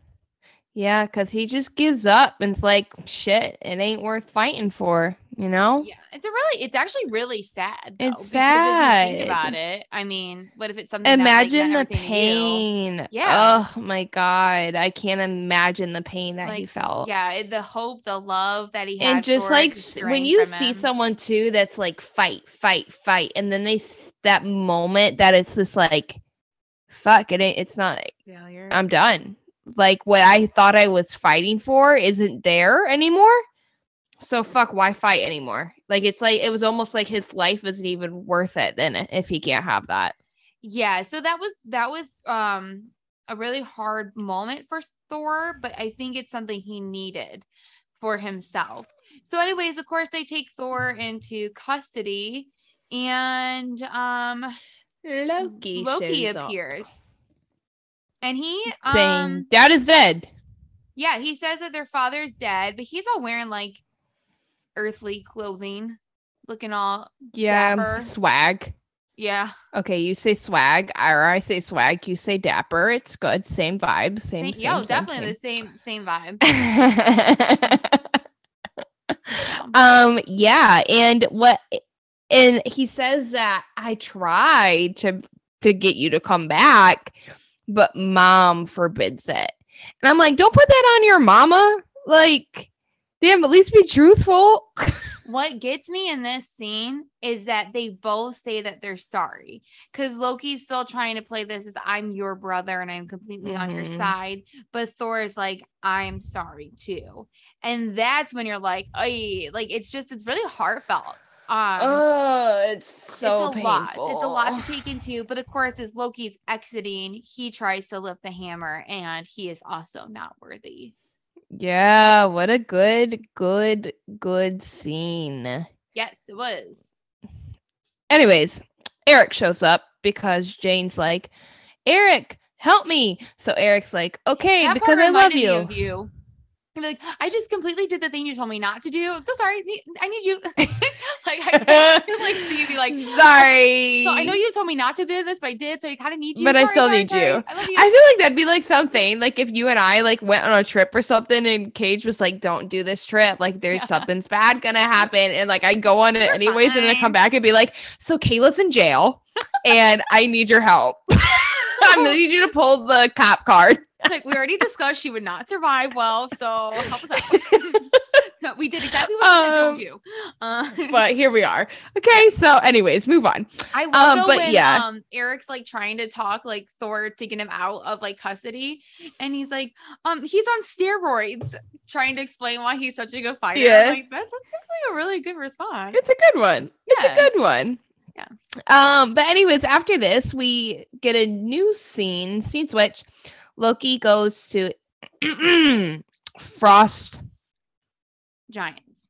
Yeah, because he just gives up and it's like, shit, it ain't worth fighting for. you know? Yeah, it's a really, it's actually really sad. Though, It's because If you think sad. about it, I mean, what if it's something? that, like, Imagine the everything to pain. Yeah. Oh my god. I can't imagine the pain that he felt. Yeah, it- the hope, the love that he had, and just for like just when you see him. someone too that's like fight fight fight and then they that moment that it's just like fuck it ain't it's not failure. i'm done like what i thought i was fighting for isn't there anymore so fuck why fight anymore like it's like it was almost like his life isn't even worth it then if he can't have that yeah, so that was that was um a really hard moment for Thor, but I think it's something he needed for himself. So, anyways, of course, they take Thor into custody, and um loki Loki shows up, appears. And he saying um dad is dead yeah, he says that their father's dead, but he's all wearing like earthly clothing, looking all yeah Dapper. swag yeah. Okay, you say swag, or I say swag. You say dapper. It's good. Same vibe. Same. Same, same yo, same, definitely the same same vibe. um. Yeah. And what? And he says that I tried to to get you to come back, but mom forbids it. And I'm like, don't put that on your mama. Like, damn, at least be truthful. What gets me in this scene is that they both say that they're sorry because Loki's still trying to play this as I'm your brother and I'm completely on your Mhm. side. But Thor is like, I'm sorry too. And that's when you're like, oh, like it's just, it's really heartfelt. Um, oh, it's so it's a lot. It's a lot to take into. But of course, as Loki's exiting, he tries to lift the hammer and he is also not worthy. Yeah, what a good, good, good scene. Yes, it was. Anyways, Eric shows up because Jane's like, Eric, help me. So Eric's like, okay, That because I love you. you. I'd be like, I just completely did the thing you told me not to do. I'm so sorry. I need you. like, I feel like Steve be like, Sorry. So I know you told me not to do this, but I did. So I kind of need you. But I still sorry, need sorry. you. I love you. I feel like that'd be like something like if you and I like went on a trip or something and Cage was like, "Don't do this trip. Like there's Yeah. something's bad gonna happen." And like I go on it You're anyways, and then I come back and be like, "So Kayla's in jail, and I need your help. I need you to pull the cop card." Like we already discussed, she would not survive well. So help us out. We did exactly what I Um, told you. Uh, But here we are. Okay, so anyways, move on. I love um, but when yeah. um Eric's like trying to talk like Thor to get him out of like custody, and he's like, um, he's on steroids, trying to explain why he's such a good fighter. Yeah. Like that's, that's actually a really good response. It's a good one. It's a good one. Yeah. Um, but anyways, after this, we get a new scene, scene switch. Loki goes to Frost Giants.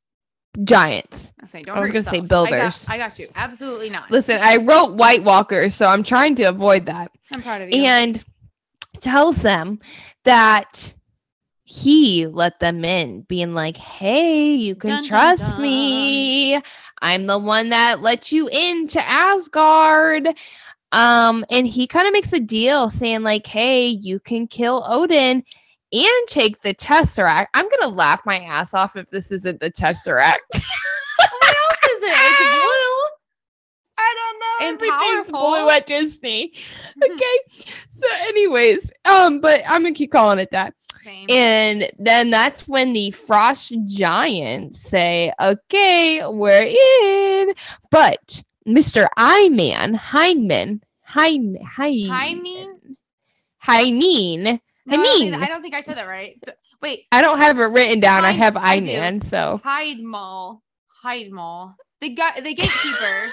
Giants. I say, don't I was gonna say yourself. I got- builders. I got, you. Absolutely not. Listen, I wrote White Walkers, so I'm trying to avoid that. I'm proud of you. And tells them that he let them in, being like, hey, you can Dun, dun, trust me. I'm the one that let you into Asgard. Um, and he kind of makes a deal saying, like, hey, you can kill Odin and take the Tesseract. I'm gonna laugh my ass off if this isn't the Tesseract. what else is it? It's blue. I don't know. And Everything's powerful. blue at Disney. Okay. so, anyways, um, but I'm gonna keep calling it that. Same. And then that's when the Frost Giants say, "Okay, we're in." But Mr. I Man Hind, Hymene? Hymene. No, I, mean- I don't think I said that right. Wait, I don't have it written down. I have I. Man, so. Hyde Mall. Hyde Mall. The guy, the gatekeeper.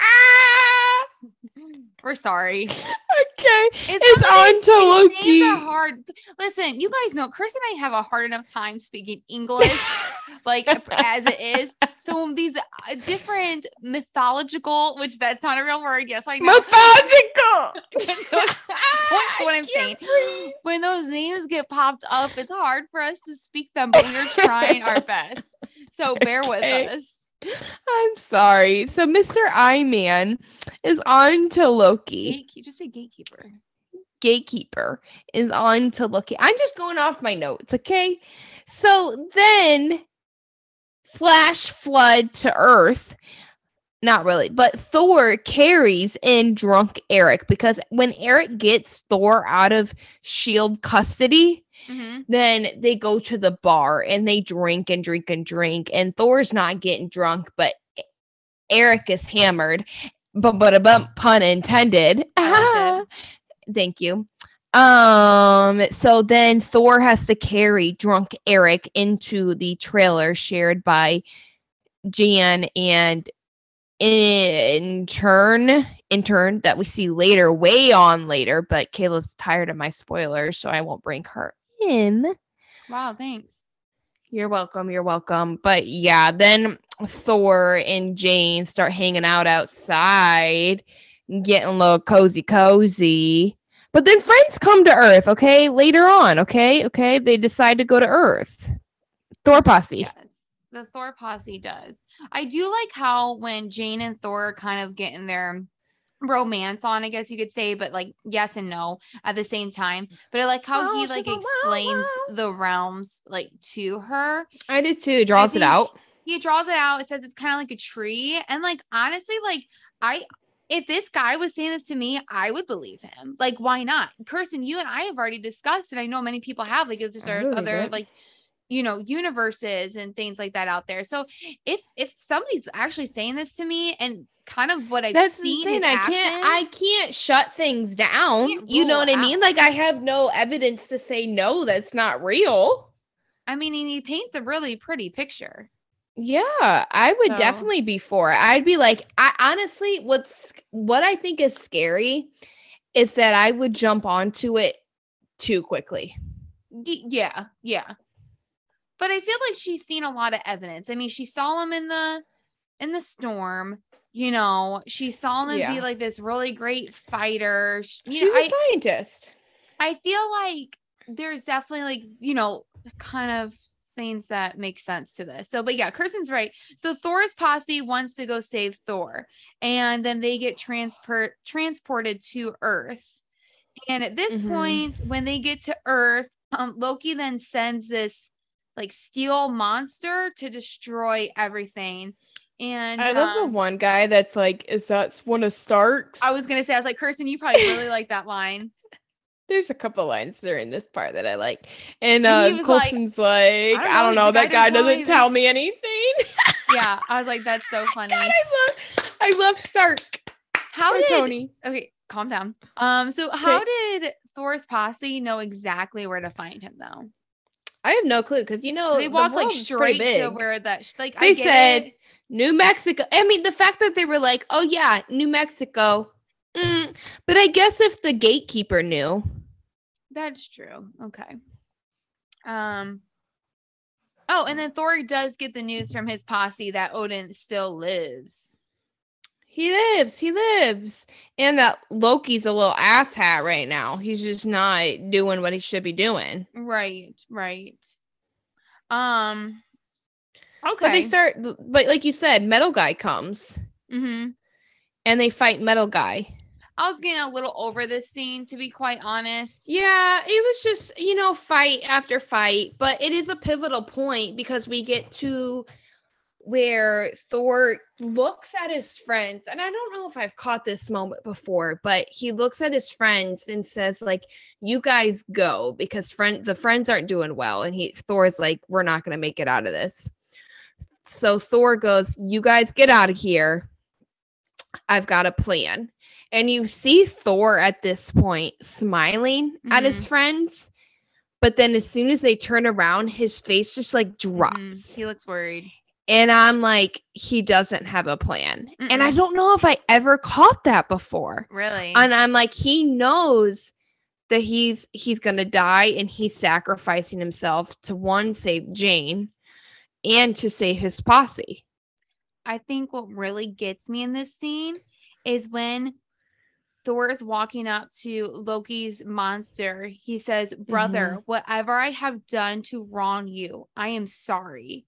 We're sorry. okay. It's, on to these Names are hard. Listen, you guys know Chris and I have a hard enough time speaking English, like as it is. So these uh, different mythological, which that's not a real word. Yes, I know. Mythological. Point to what I'm saying. When those names get popped up, it's hard for us to speak them, but we're trying our best. So bear with us. I'm sorry. So Mr. I Man is on to Loki. Gate, just say gatekeeper. Gatekeeper is on to Loki. I'm just going off my notes, okay? So then flash flood to Earth. Not really, but Thor carries in drunk Eric because when Eric gets Thor out of Shield custody, Mhm. then they go to the bar and they drink and drink and drink and thor's not getting drunk but eric is hammered but but a bump pun intended. Thank you. Um so then thor has to carry drunk eric into the trailer shared by jan and intern intern that we see later way on later but kayla's tired of my spoilers so i won't bring her Wow, thanks. you're welcome. You're welcome. But yeah, then Thor and Jane start hanging out outside, getting a little cozy, cozy. But then friends come to Earth, okay? Later on, okay? Okay. They decide to go to Earth. Thor posse. Yes, the Thor posse does. I do like how when Jane and Thor kind of get in their romance on, I guess you could say, but like yes and no at the same time. Mm. But I like how he like explains the realms like to her. I did too. Draws it out. He draws it out. It says it's kind of like a tree. And like honestly, like I if this guy was saying this to me, I would believe him. Like, why not? Kirsten, you and I have already discussed, and I know many people have, like if there's other it. like you know universes and things like that out there so if if somebody's actually saying this to me and kind of what i've That's the seen thing. his I action, can't. I can't shut things down. You know what I mean? out. Like I have no evidence to say no. That's not real. I mean and he paints a really pretty picture Yeah, I would So- definitely be for it. I'd be like, I honestly, what's what I think is scary is that I would jump onto it too quickly. Y- yeah yeah but i feel like she's seen a lot of evidence i mean she saw him in the in the storm you know she saw him Yeah. be like this really great fighter you She's know, a I, scientist. I feel like there's definitely like, you know, kind of things that make sense to this. So, but yeah, Kirsten's right. So Thor's posse wants to go save Thor, and then they get transport transported to Earth. And at this Mhm. point, when they get to Earth, um, Loki then sends this like steel monster to destroy everything. And I love the um, one guy that's like, is that one of Stark's? I was gonna say, I was like, Kirsten, you probably really like that line. There's a couple lines during this part that I like, and And uh, like, Coulson's like, don't I don't know, know, the guy that guy didn't tell me doesn't tell me anything. Yeah, I was like, that's so funny. God, I love, I love Stark. How or did Tony? okay, calm down. Um, so how did Thor's posse know exactly where to find him though? I have no clue because you know they the walked like straight to where that sh- like They I get said it. New Mexico. I mean, the fact that they were like, "Oh yeah, New Mexico," mm, but I guess if the gatekeeper knew, that's true. Okay. Um Oh, and then Thor does get the news from his posse that Odin still lives. He lives, he lives, and that Loki's a little asshat right now. He's just not doing what he should be doing. Right, right. Um okay. But they start, but like you said, Metal Guy comes mm-hmm. and they fight Metal Guy. I was getting a little over this scene to be quite honest. Yeah, it was just, you know, fight after fight, but it is a pivotal point because we get to where Thor looks at his friends, and I don't know if I've caught this moment before, but he looks at his friends and says, like, you guys go because friend the friends aren't doing well. And he Thor's like, We're not gonna make it out of this. So Thor goes, You guys get out of here. I've got a plan. And you see Thor at this point smiling at his friends. But then as soon as they turn around, his face just like drops. Mhm. He looks worried. And I'm like, he doesn't have a plan. And I don't know if I ever caught that before. Really? And I'm like, he knows that he's he's gonna die and he's sacrificing himself to one save Jane and to save his posse. I think what really gets me in this scene is when Thor is walking up to Loki's monster. He says, Brother, mm-hmm. whatever I have done to wrong you, I am sorry.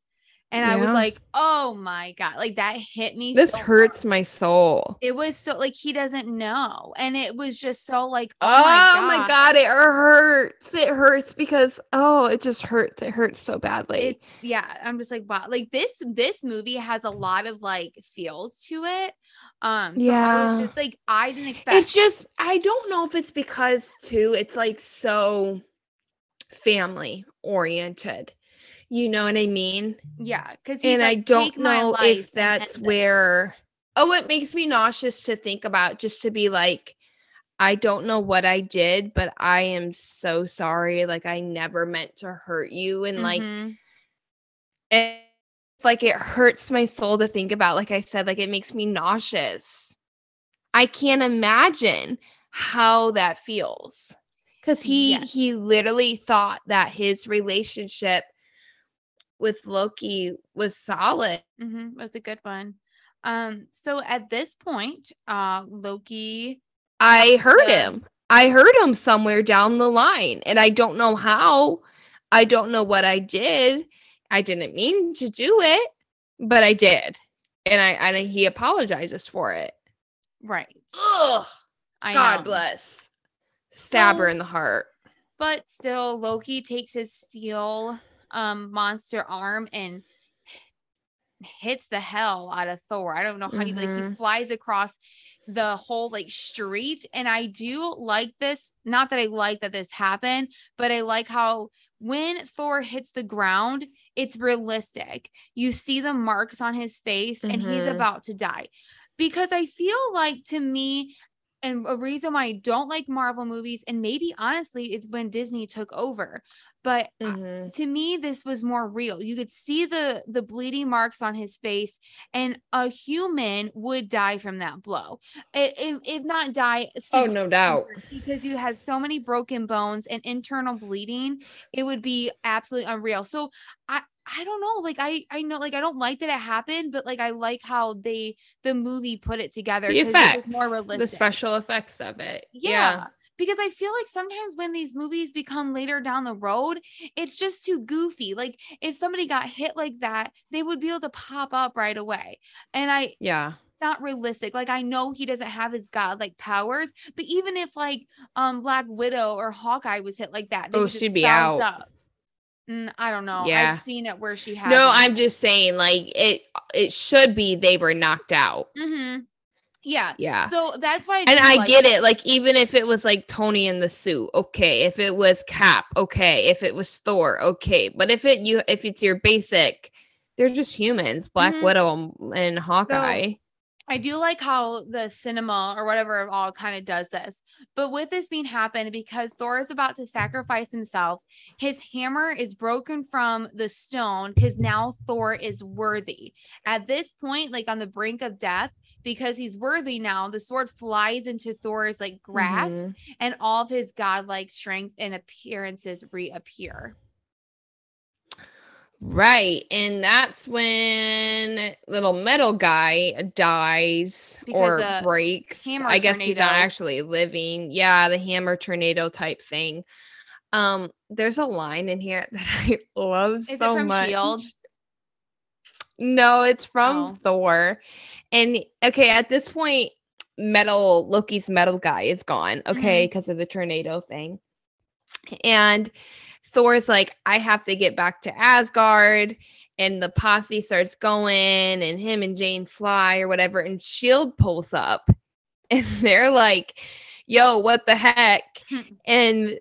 And I was like, oh my God. Like that hit me. This so hard. hurts my soul. It was so like he doesn't know. And it was just so like, oh, Oh, my, my God. god, it hurts. It hurts because oh, it just hurts. It hurts so badly. It's yeah, I'm just like, wow. Like this this movie has a lot of like feels to it. Um, so I was Yeah. just like, I didn't expect it's just I don't know if it's because too it's like so family oriented. You know what I mean? yeah, because and I don't know if that's where oh it makes me nauseous to think about just to be like I don't know what I did, but I am so sorry. Like I never meant to hurt you. And like Mm-hmm. it's like it hurts my soul to think about. Like I said, like it makes me nauseous. I can't imagine how that feels. Cause he Yes. he literally thought that his relationship with Loki was solid. Mm-hmm. was a good one. Um, so at this point, uh, Loki, I heard Yeah. him. I heard him somewhere down the line, and I don't know how. I don't know what I did. I didn't mean to do it, but I did, and I and he apologizes for it. right? Ugh. I God know. bless. Stab her in the heart. But still, Loki takes his steel um monster arm and hits the hell out of Thor. I don't know how he like he Mhm. flies across the whole like street. And I do like this. Not that I like that this happened, but I like how when Thor hits the ground, it's realistic. You see the marks on his face and he's Mhm. about to die. Because I feel like to me, and a reason why I don't like Marvel movies, and maybe honestly, it's when Disney took over. But I- Mhm. to me this was more real you could see the the bleeding marks on his face and a human would die from that blow if, if not die Oh, no doubt. because you have so many broken bones and internal bleeding it would be absolutely unreal so i I don't know. Like I, I know, like I don't like that it happened, but like I like how they, the movie put it together The effects, it was more realistic. the special effects of it. Yeah. Because I feel like sometimes when these movies become later down the road, it's just too goofy. Like if somebody got hit like that, they would be able to pop up right away. And I yeah. not realistic. Like I know he doesn't have his godlike powers, but even if like um Black Widow or Hawkeye was hit like that, they Oh, she'd be out. Up. Mm, I don't know. Yeah. I've seen it where she has. No, I'm just saying, like it. It should be they were knocked out. hmm Yeah. Yeah. So that's why. and I like get it. Like even if it was like Tony in the suit, okay. If it was Cap, okay. If it was Thor, okay. But if it you if it's your basic, they're just humans. Black Mhm. Widow and Hawkeye. I do like how the cinema or whatever all kind of does this. But with this being happened, because Thor is about to sacrifice himself, his hammer is broken from the stone because now Thor is worthy. At this point, like on the brink of death, because he's worthy now, the sword flies into Thor's like grasp Mhm. and all of his godlike strength and appearances reappear. Right. And that's when little metal guy dies Because or breaks. I guess he's not actually living. Yeah, the hammer tornado type thing. Um, there's a line in here that I love Is so it from much. Shield? No, it's from Oh. Thor. And okay, at this point, metal Loki's metal guy is gone, Mm-hmm. okay, because of the tornado thing. And Thor's like, I have to get back to Asgard. And the posse starts going, and him and Jane fly or whatever. And Shield pulls up, and they're like, Yo, what the heck? And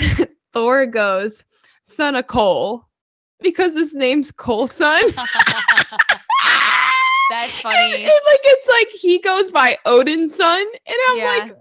Thor goes, Son of Cole, because his name's Coulson. That's funny. and, like it's like he goes by Odin's son, and I'm Yeah. like,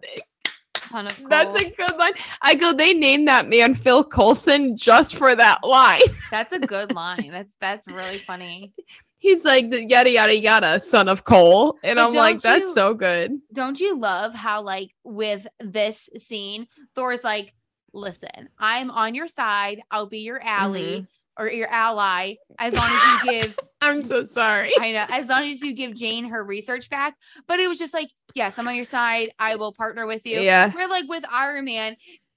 that's a good line. I go, they named that man Phil Coulson just for that line. That's a good line. That's that's really funny. He's like the yada yada yada son of Cole, and But I'm like, don't that's you- so good. Don't you love how like with this scene, Thor's like, "Listen, I'm on your side. I'll be your ally Mm-hmm. or your ally as long as you give I'm so sorry. I know as long as you give Jane her research back." But it was just like, "Yes, I'm on your side. I will partner with you." Yeah. We're like with Iron Man.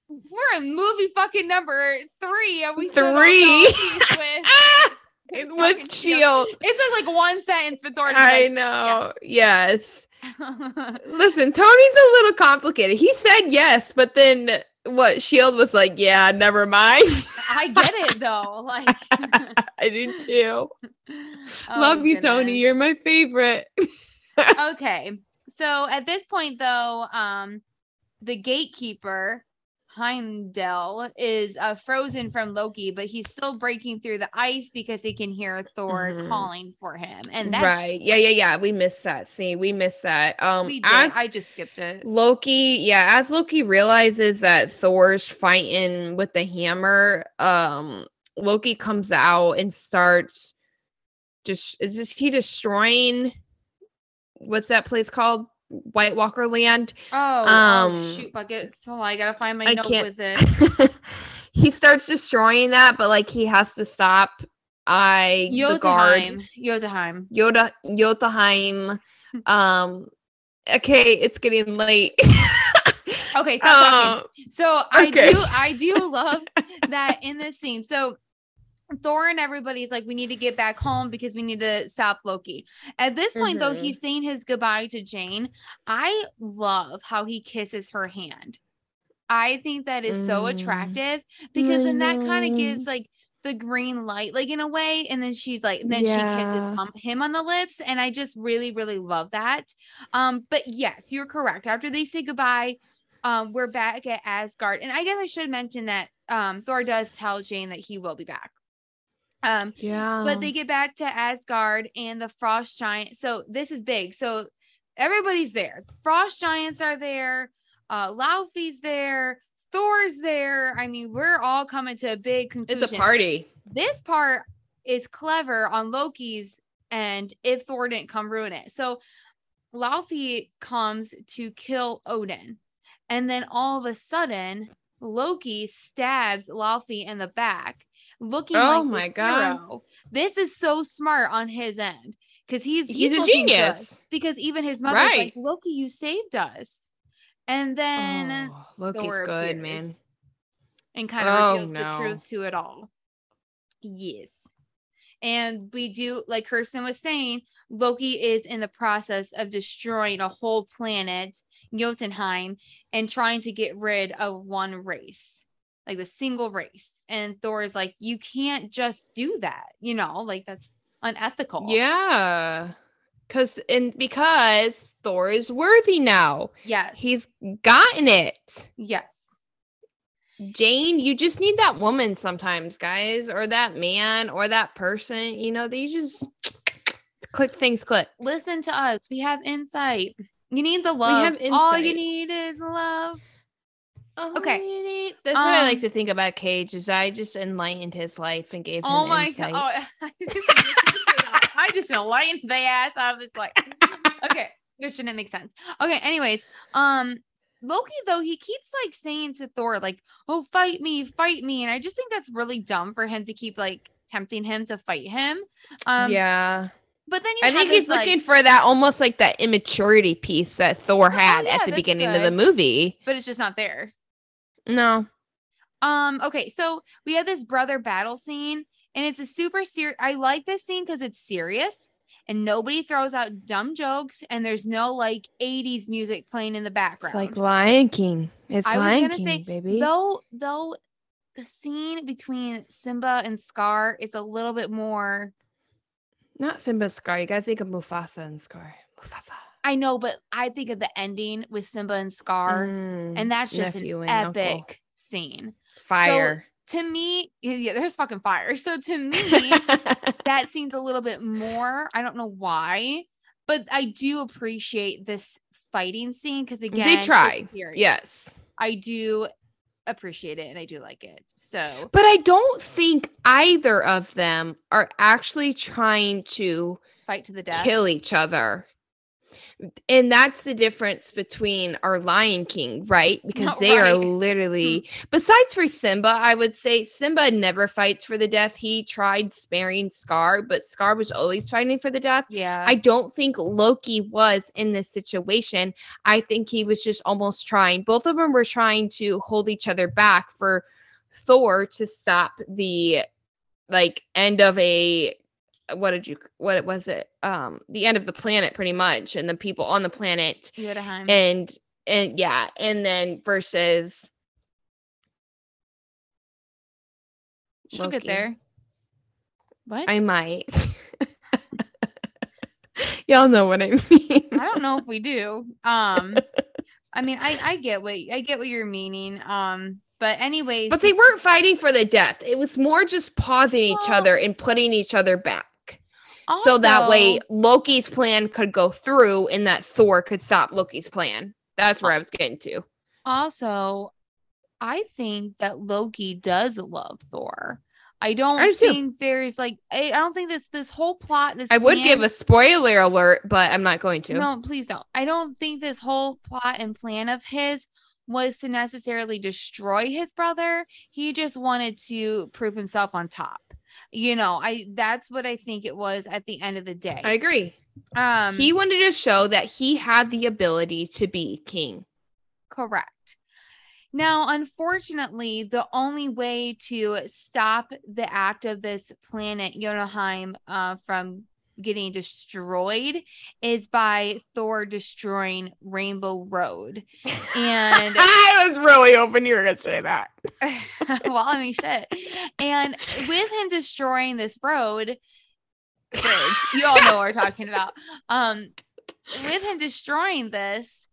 We're in movie fucking number three, and we still don't know Three. with ah! with Shield. It took like one sentence for Thor I like, know. Yes. yes. Listen, Tony's a little complicated. He said yes, but then what? Shield was like, yeah, never mind. I get it though. Like I do too. Oh, Love you, Tony. You're my favorite. okay. So at this point though, um the gatekeeper Heimdall is uh, frozen from Loki, but he's still breaking through the ice because he can hear Thor Mhm. calling for him. And that's right. Yeah, yeah, yeah. We missed that scene. We missed that. Um we did. I just skipped it. Loki, yeah, as Loki realizes that Thor's fighting with the hammer, um, Loki comes out and starts just is this he destroying what's that place called? White Walker Land. Oh, Um, oh shoot bucket. So I gotta find my I note can't- with it. he starts destroying that, but like he has to stop I Jotunheim. Jotunheim. Yoda Jotunheim. um okay, it's getting late. Okay, stop talking. Um, So I okay. do I do love that in this scene. So Thor and everybody's like, we need to get back home because we need to stop Loki. At this point, though, Mhm. he's saying his goodbye to Jane. I love how he kisses her hand. I think that is so Mm. attractive because I then that kind of gives like the green light, like in a way. And then she's like, then she kisses um, him on the lips. And I just really, really love that. Um, but yes, you're correct. After they say goodbye, um, we're back at Asgard. And I guess I should mention that um Thor does tell Jane that he will be back. Um, yeah. but they get back to Asgard and the frost giant. So this is big. So everybody's there. Frost giants are there. Uh Laufey's there. Thor's there. I mean, we're all coming to a big conclusion. it's a party. This part is clever on Loki's and if Thor didn't come ruin it. So Laufey comes to kill Odin. And then all of a sudden, Loki stabs Laufey in the back, looking Oh like my God. hero. This is so smart on his end because he's He's, a looking good. genius. Because even his mother's like, Loki, you saved us. And then Oh, Loki's good, appears man. And kind of Oh, reveals the truth to it all. Yes. And we do, like Kirsten was saying, Loki is in the process of destroying a whole planet, Jotunheim, and trying to get rid of one race, like the single race. And Thor is like, you can't just do that, you know, like that's unethical. Yeah. Cause and because Thor is worthy now. Yes. He's gotten it. yes. Jane, you just need that woman sometimes, guys, or that man, or that person. You know, they just click things click. Listen to us. We have insight. You need the love. have All you need is love. Okay. Okay. That's what I like Um, to think about Cage is I just enlightened his life and gave him Oh my insight. god! Oh, I just enlightened the ass. I was like, okay, this shouldn't make sense. Okay, anyways, um, Loki though he keeps like saying to Thor like, "Oh, fight me, fight me," and I just think that's really dumb for him to keep like tempting him to fight him. Um, yeah. But then you I have think this, he's like- looking for that almost like that immaturity piece that Thor Oh, had yeah, at the that's beginning of the movie. but it's just not there. No. Um, okay, so we have this brother battle scene, and it's a super serious. I like this scene because it's serious and nobody throws out dumb jokes, and there's no like 80s music playing in the background. It's like Lion King. It's I was Lion gonna King, say, baby. though, though the scene between Simba and Scar is a little bit more. Not Simba Scar. You gotta think of Mufasa and Scar. Mufasa. I know, but I think of the ending with Simba and Scar, Mm, and that's just an and uncle. epic scene. Fire. To me, yeah, there's fucking fire. So to me, that seems a little bit more. I don't know why, but I do appreciate this fighting scene because again, they serious. Yes. I do appreciate it and I do like it. So But I don't think either of them are actually trying to fight to the death. kill each other. And that's the difference between our Lion King, right? Because No, they are right. literally, hmm. besides for Simba, I would say Simba never fights for the death. He tried sparing Scar, but Scar was always fighting for the death. Yeah. I don't think Loki was in this situation. I think he was just almost trying. Both of them were trying to hold each other back for Thor to stop the like end of a what did you what was it um the end of the planet pretty much and the people on the planet Jotunheim. and and yeah and then versus She'll Loki. get there. What? I might. Y'all know what I mean. I don't know if we do. Um, I mean, I I get what I get what you're meaning. Um, but anyways, But they weren't fighting for the death. It was more just pausing each other and putting each other back. So that way Loki's plan could go through and that Thor could stop Loki's plan. That's where I was getting to. Also, I think that Loki does love Thor. I don't I do too. think there's like I, I don't think that's this whole plot. This I would plan- give a spoiler alert, but I'm not going to. no, please don't. I don't think this whole plot and plan of his was to necessarily destroy his brother. He just wanted to prove himself on top. You know, I that's what I think it was at the end of the day. I agree. um he wanted to show that he had the ability to be king. Correct. Now, unfortunately, the only way to stop the act of this planet, Jotunheim, uh, from getting destroyed is by Thor destroying Rainbow Road. And I was really hoping you were going to say that. well, I mean, shit. And with him destroying this road, bridge, you all know what we're talking about. Um, with him destroying this,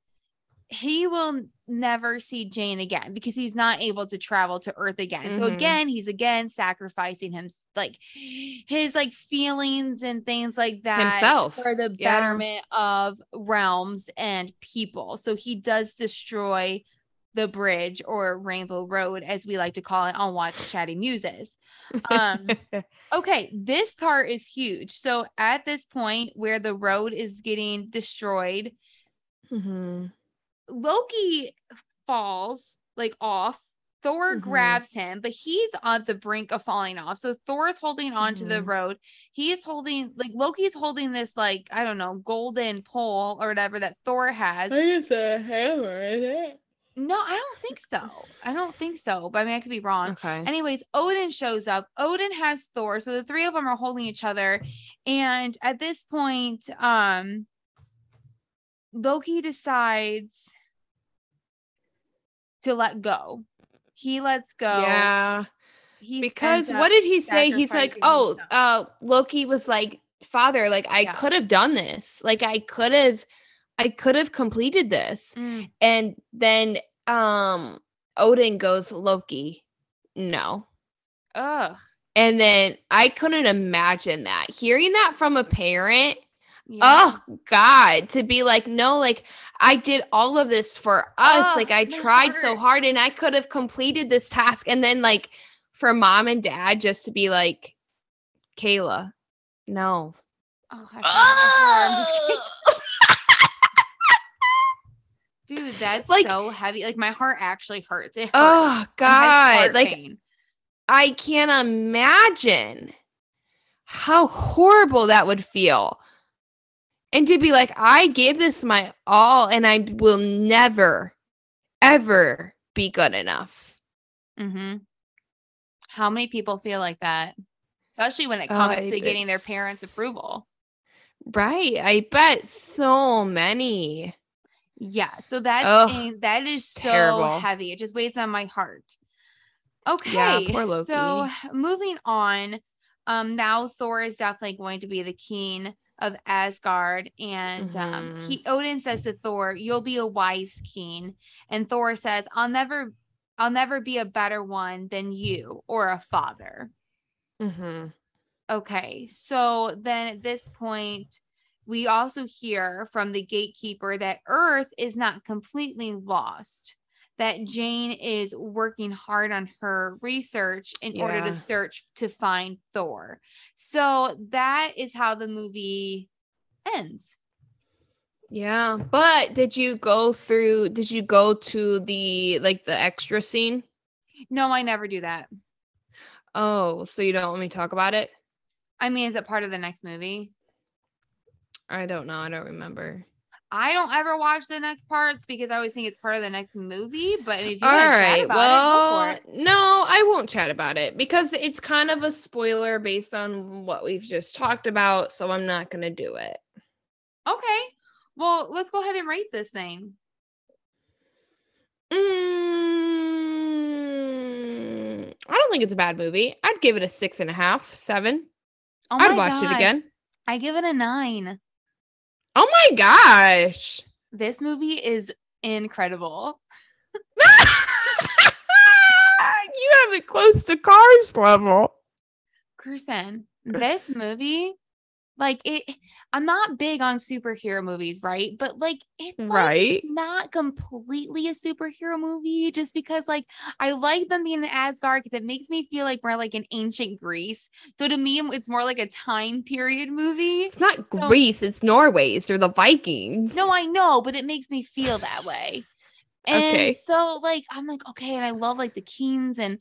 he will never see Jane again because he's not able to travel to Earth again. So Mhm. again, he's again sacrificing him like his like feelings and things like that Himself. for the Yeah. betterment of realms and people. So he does destroy the bridge or Rainbow Road, as we like to call it on Watch Chatty Muses. Um, okay, this part is huge. So at this point where the road is getting destroyed, Mhm. Loki falls like off. Thor Mhm. grabs him, but he's on the brink of falling off. So Thor's holding onto the Mhm. road. He's holding like Loki's holding this like I don't know golden pole or whatever that Thor has. it's a hammer, is it? No, I don't think so. I don't think so. But I mean, I could be wrong. Okay. Anyways, Odin shows up. Odin has Thor. So the three of them are holding each other. And at this point, um Loki decides to let go. He lets go. yeah. He because what did he say? He's like, "Oh, uh Loki was like, "Father, like I Yeah. could have done this. Like I could have I could have completed this." Mm, And then um Odin goes, "Loki, no." ugh. And then I couldn't imagine that. Hearing that from a parent, Yeah. oh god, to be like, "No, like I did all of this for us. Ugh, like I tried so hard and I could have completed this task." And then like for mom and dad just to be like, "Kayla, no." Oh, I like I'm just kidding. Dude, that's Like- so heavy. Like my heart actually hurts. It hurts. Oh god, like pain. I can't imagine how horrible that would feel. And to be like, I gave this my all and I will never, ever be good enough. Mm-hmm. How many people feel like that? Especially when it Oh, comes I to getting their parents' approval. Right. I bet so many. Yeah. So that's that is so terrible. heavy. It just weighs on my heart. Okay. Yeah, So moving on. Um, now Thor is definitely going to be the king of Asgard. And um Mhm. he Odin says to Thor, You'll be a wise king. And Thor says, I'll never I'll never be a better one than you or a father. Mm-hmm. Okay, so then at this point, we also hear from the gatekeeper that Earth is not completely lost, that Jane is working hard on her research in order to search to find Thor. So that is how the movie ends. Yeah. But did you go through, did you go to the, like the extra scene? No, I never do that. Oh, so you don't let me to talk about it? I mean, is it part of the next movie? I don't know. I don't remember. I don't ever watch the next parts because I always think it's part of the next movie. But if you All right. Well, it, it. no, I won't chat about it because it's kind of a spoiler based on what we've just talked about. So I'm not going to do it. Okay. Well, let's go ahead and rate this thing. Mm, I don't think it's a bad movie. I'd give it a six and a half, seven. Oh I'd watch it again. I give it a nine. Oh my gosh. This movie is incredible. you have it close to Cars level. Kirsten, this movie, like it, I'm not big on superhero movies, right? But like it's like Right. not completely a superhero movie just because like I like them being in Asgard because it makes me feel like we're like in ancient Greece. So to me, it's more like a time period movie. It's not So- Greece, it's Norway's. They're the Vikings. No, I know, but it makes me feel that way. And Okay. so like I'm like, okay, and I love like the Kings and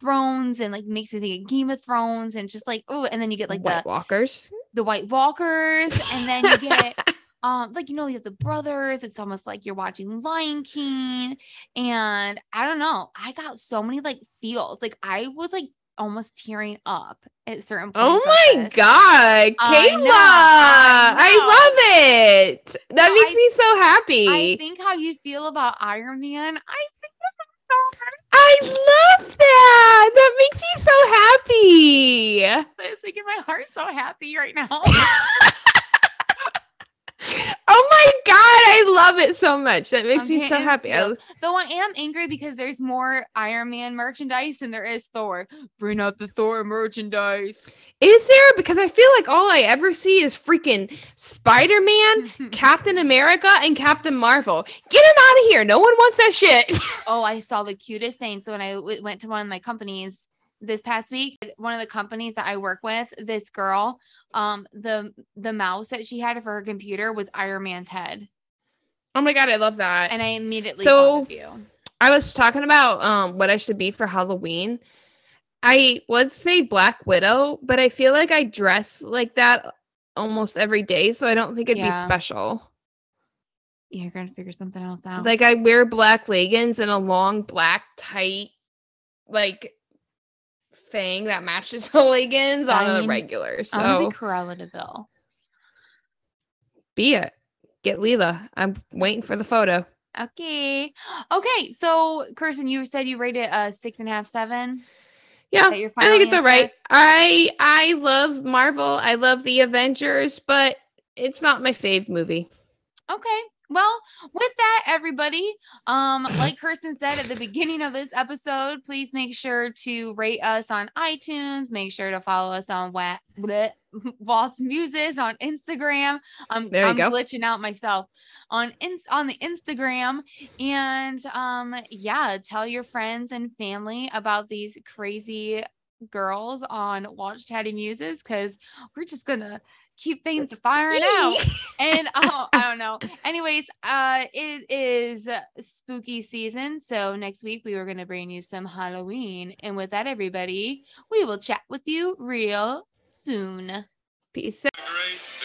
Thrones and like makes me think of Game of Thrones and just like, oh, and then you get like White the Walkers. the White Walkers, and then you get um like you know you have the brothers. It's almost like you're watching Lion King, and I don't know. I got so many like feels. Like I was like almost tearing up at certain points. Oh my this. god, I Kayla! know, I I, love it. That So makes I- me so happy. I think how you feel about Iron Man. I think that's so I love that. That makes me so happy. It's making my heart so happy right now. oh my god, I love it so much. That makes I'm me so happy. I. Though I am angry because there's more Iron Man merchandise than there is Thor. Bring out the Thor merchandise. is there? Because I feel like all I ever see is freaking Spider Man, Captain America, and Captain Marvel. Get him out of here. No one wants that shit. oh, I saw the cutest thing. So when I w- went to one of my companies this past week, one of the companies that I work with, this girl, um, the the mouse that she had for her computer was Iron Man's head, oh my god, I love that. and I immediately So- you. I was talking about um what I should be for Halloween. I would say Black Widow, but I feel like I dress like that almost every day, so I don't think it'd Yeah. be special. You're gonna figure something else out. Like I wear black leggings and a long black tight like thing that matches the leggings on the regular. I'm So be Cruella de Vil. be it. Get Leela. I'm waiting for the photo. Okay. Okay. So, Kirsten, you said you rated a six and a half, seven. Yeah. I think it's all right. I I love Marvel. I love the Avengers, but it's not my fave movie. Okay. Well, with that, everybody, um, like Kirsten said at the beginning of this episode, please make sure to rate us on iTunes. Make sure to follow us on Wa- bleh, Waltz Muses on Instagram. I'm, There you I'm go. glitching out myself on in, on the Instagram. And um, yeah, tell your friends and family about these crazy girls on Watch Chatty Muses because we're just gonna keep things firing out and oh, I don't know. Anyways, uh, it is spooky season, so next week we were gonna bring you some Halloween, and with that, everybody, we will chat with you real soon. Peace. Great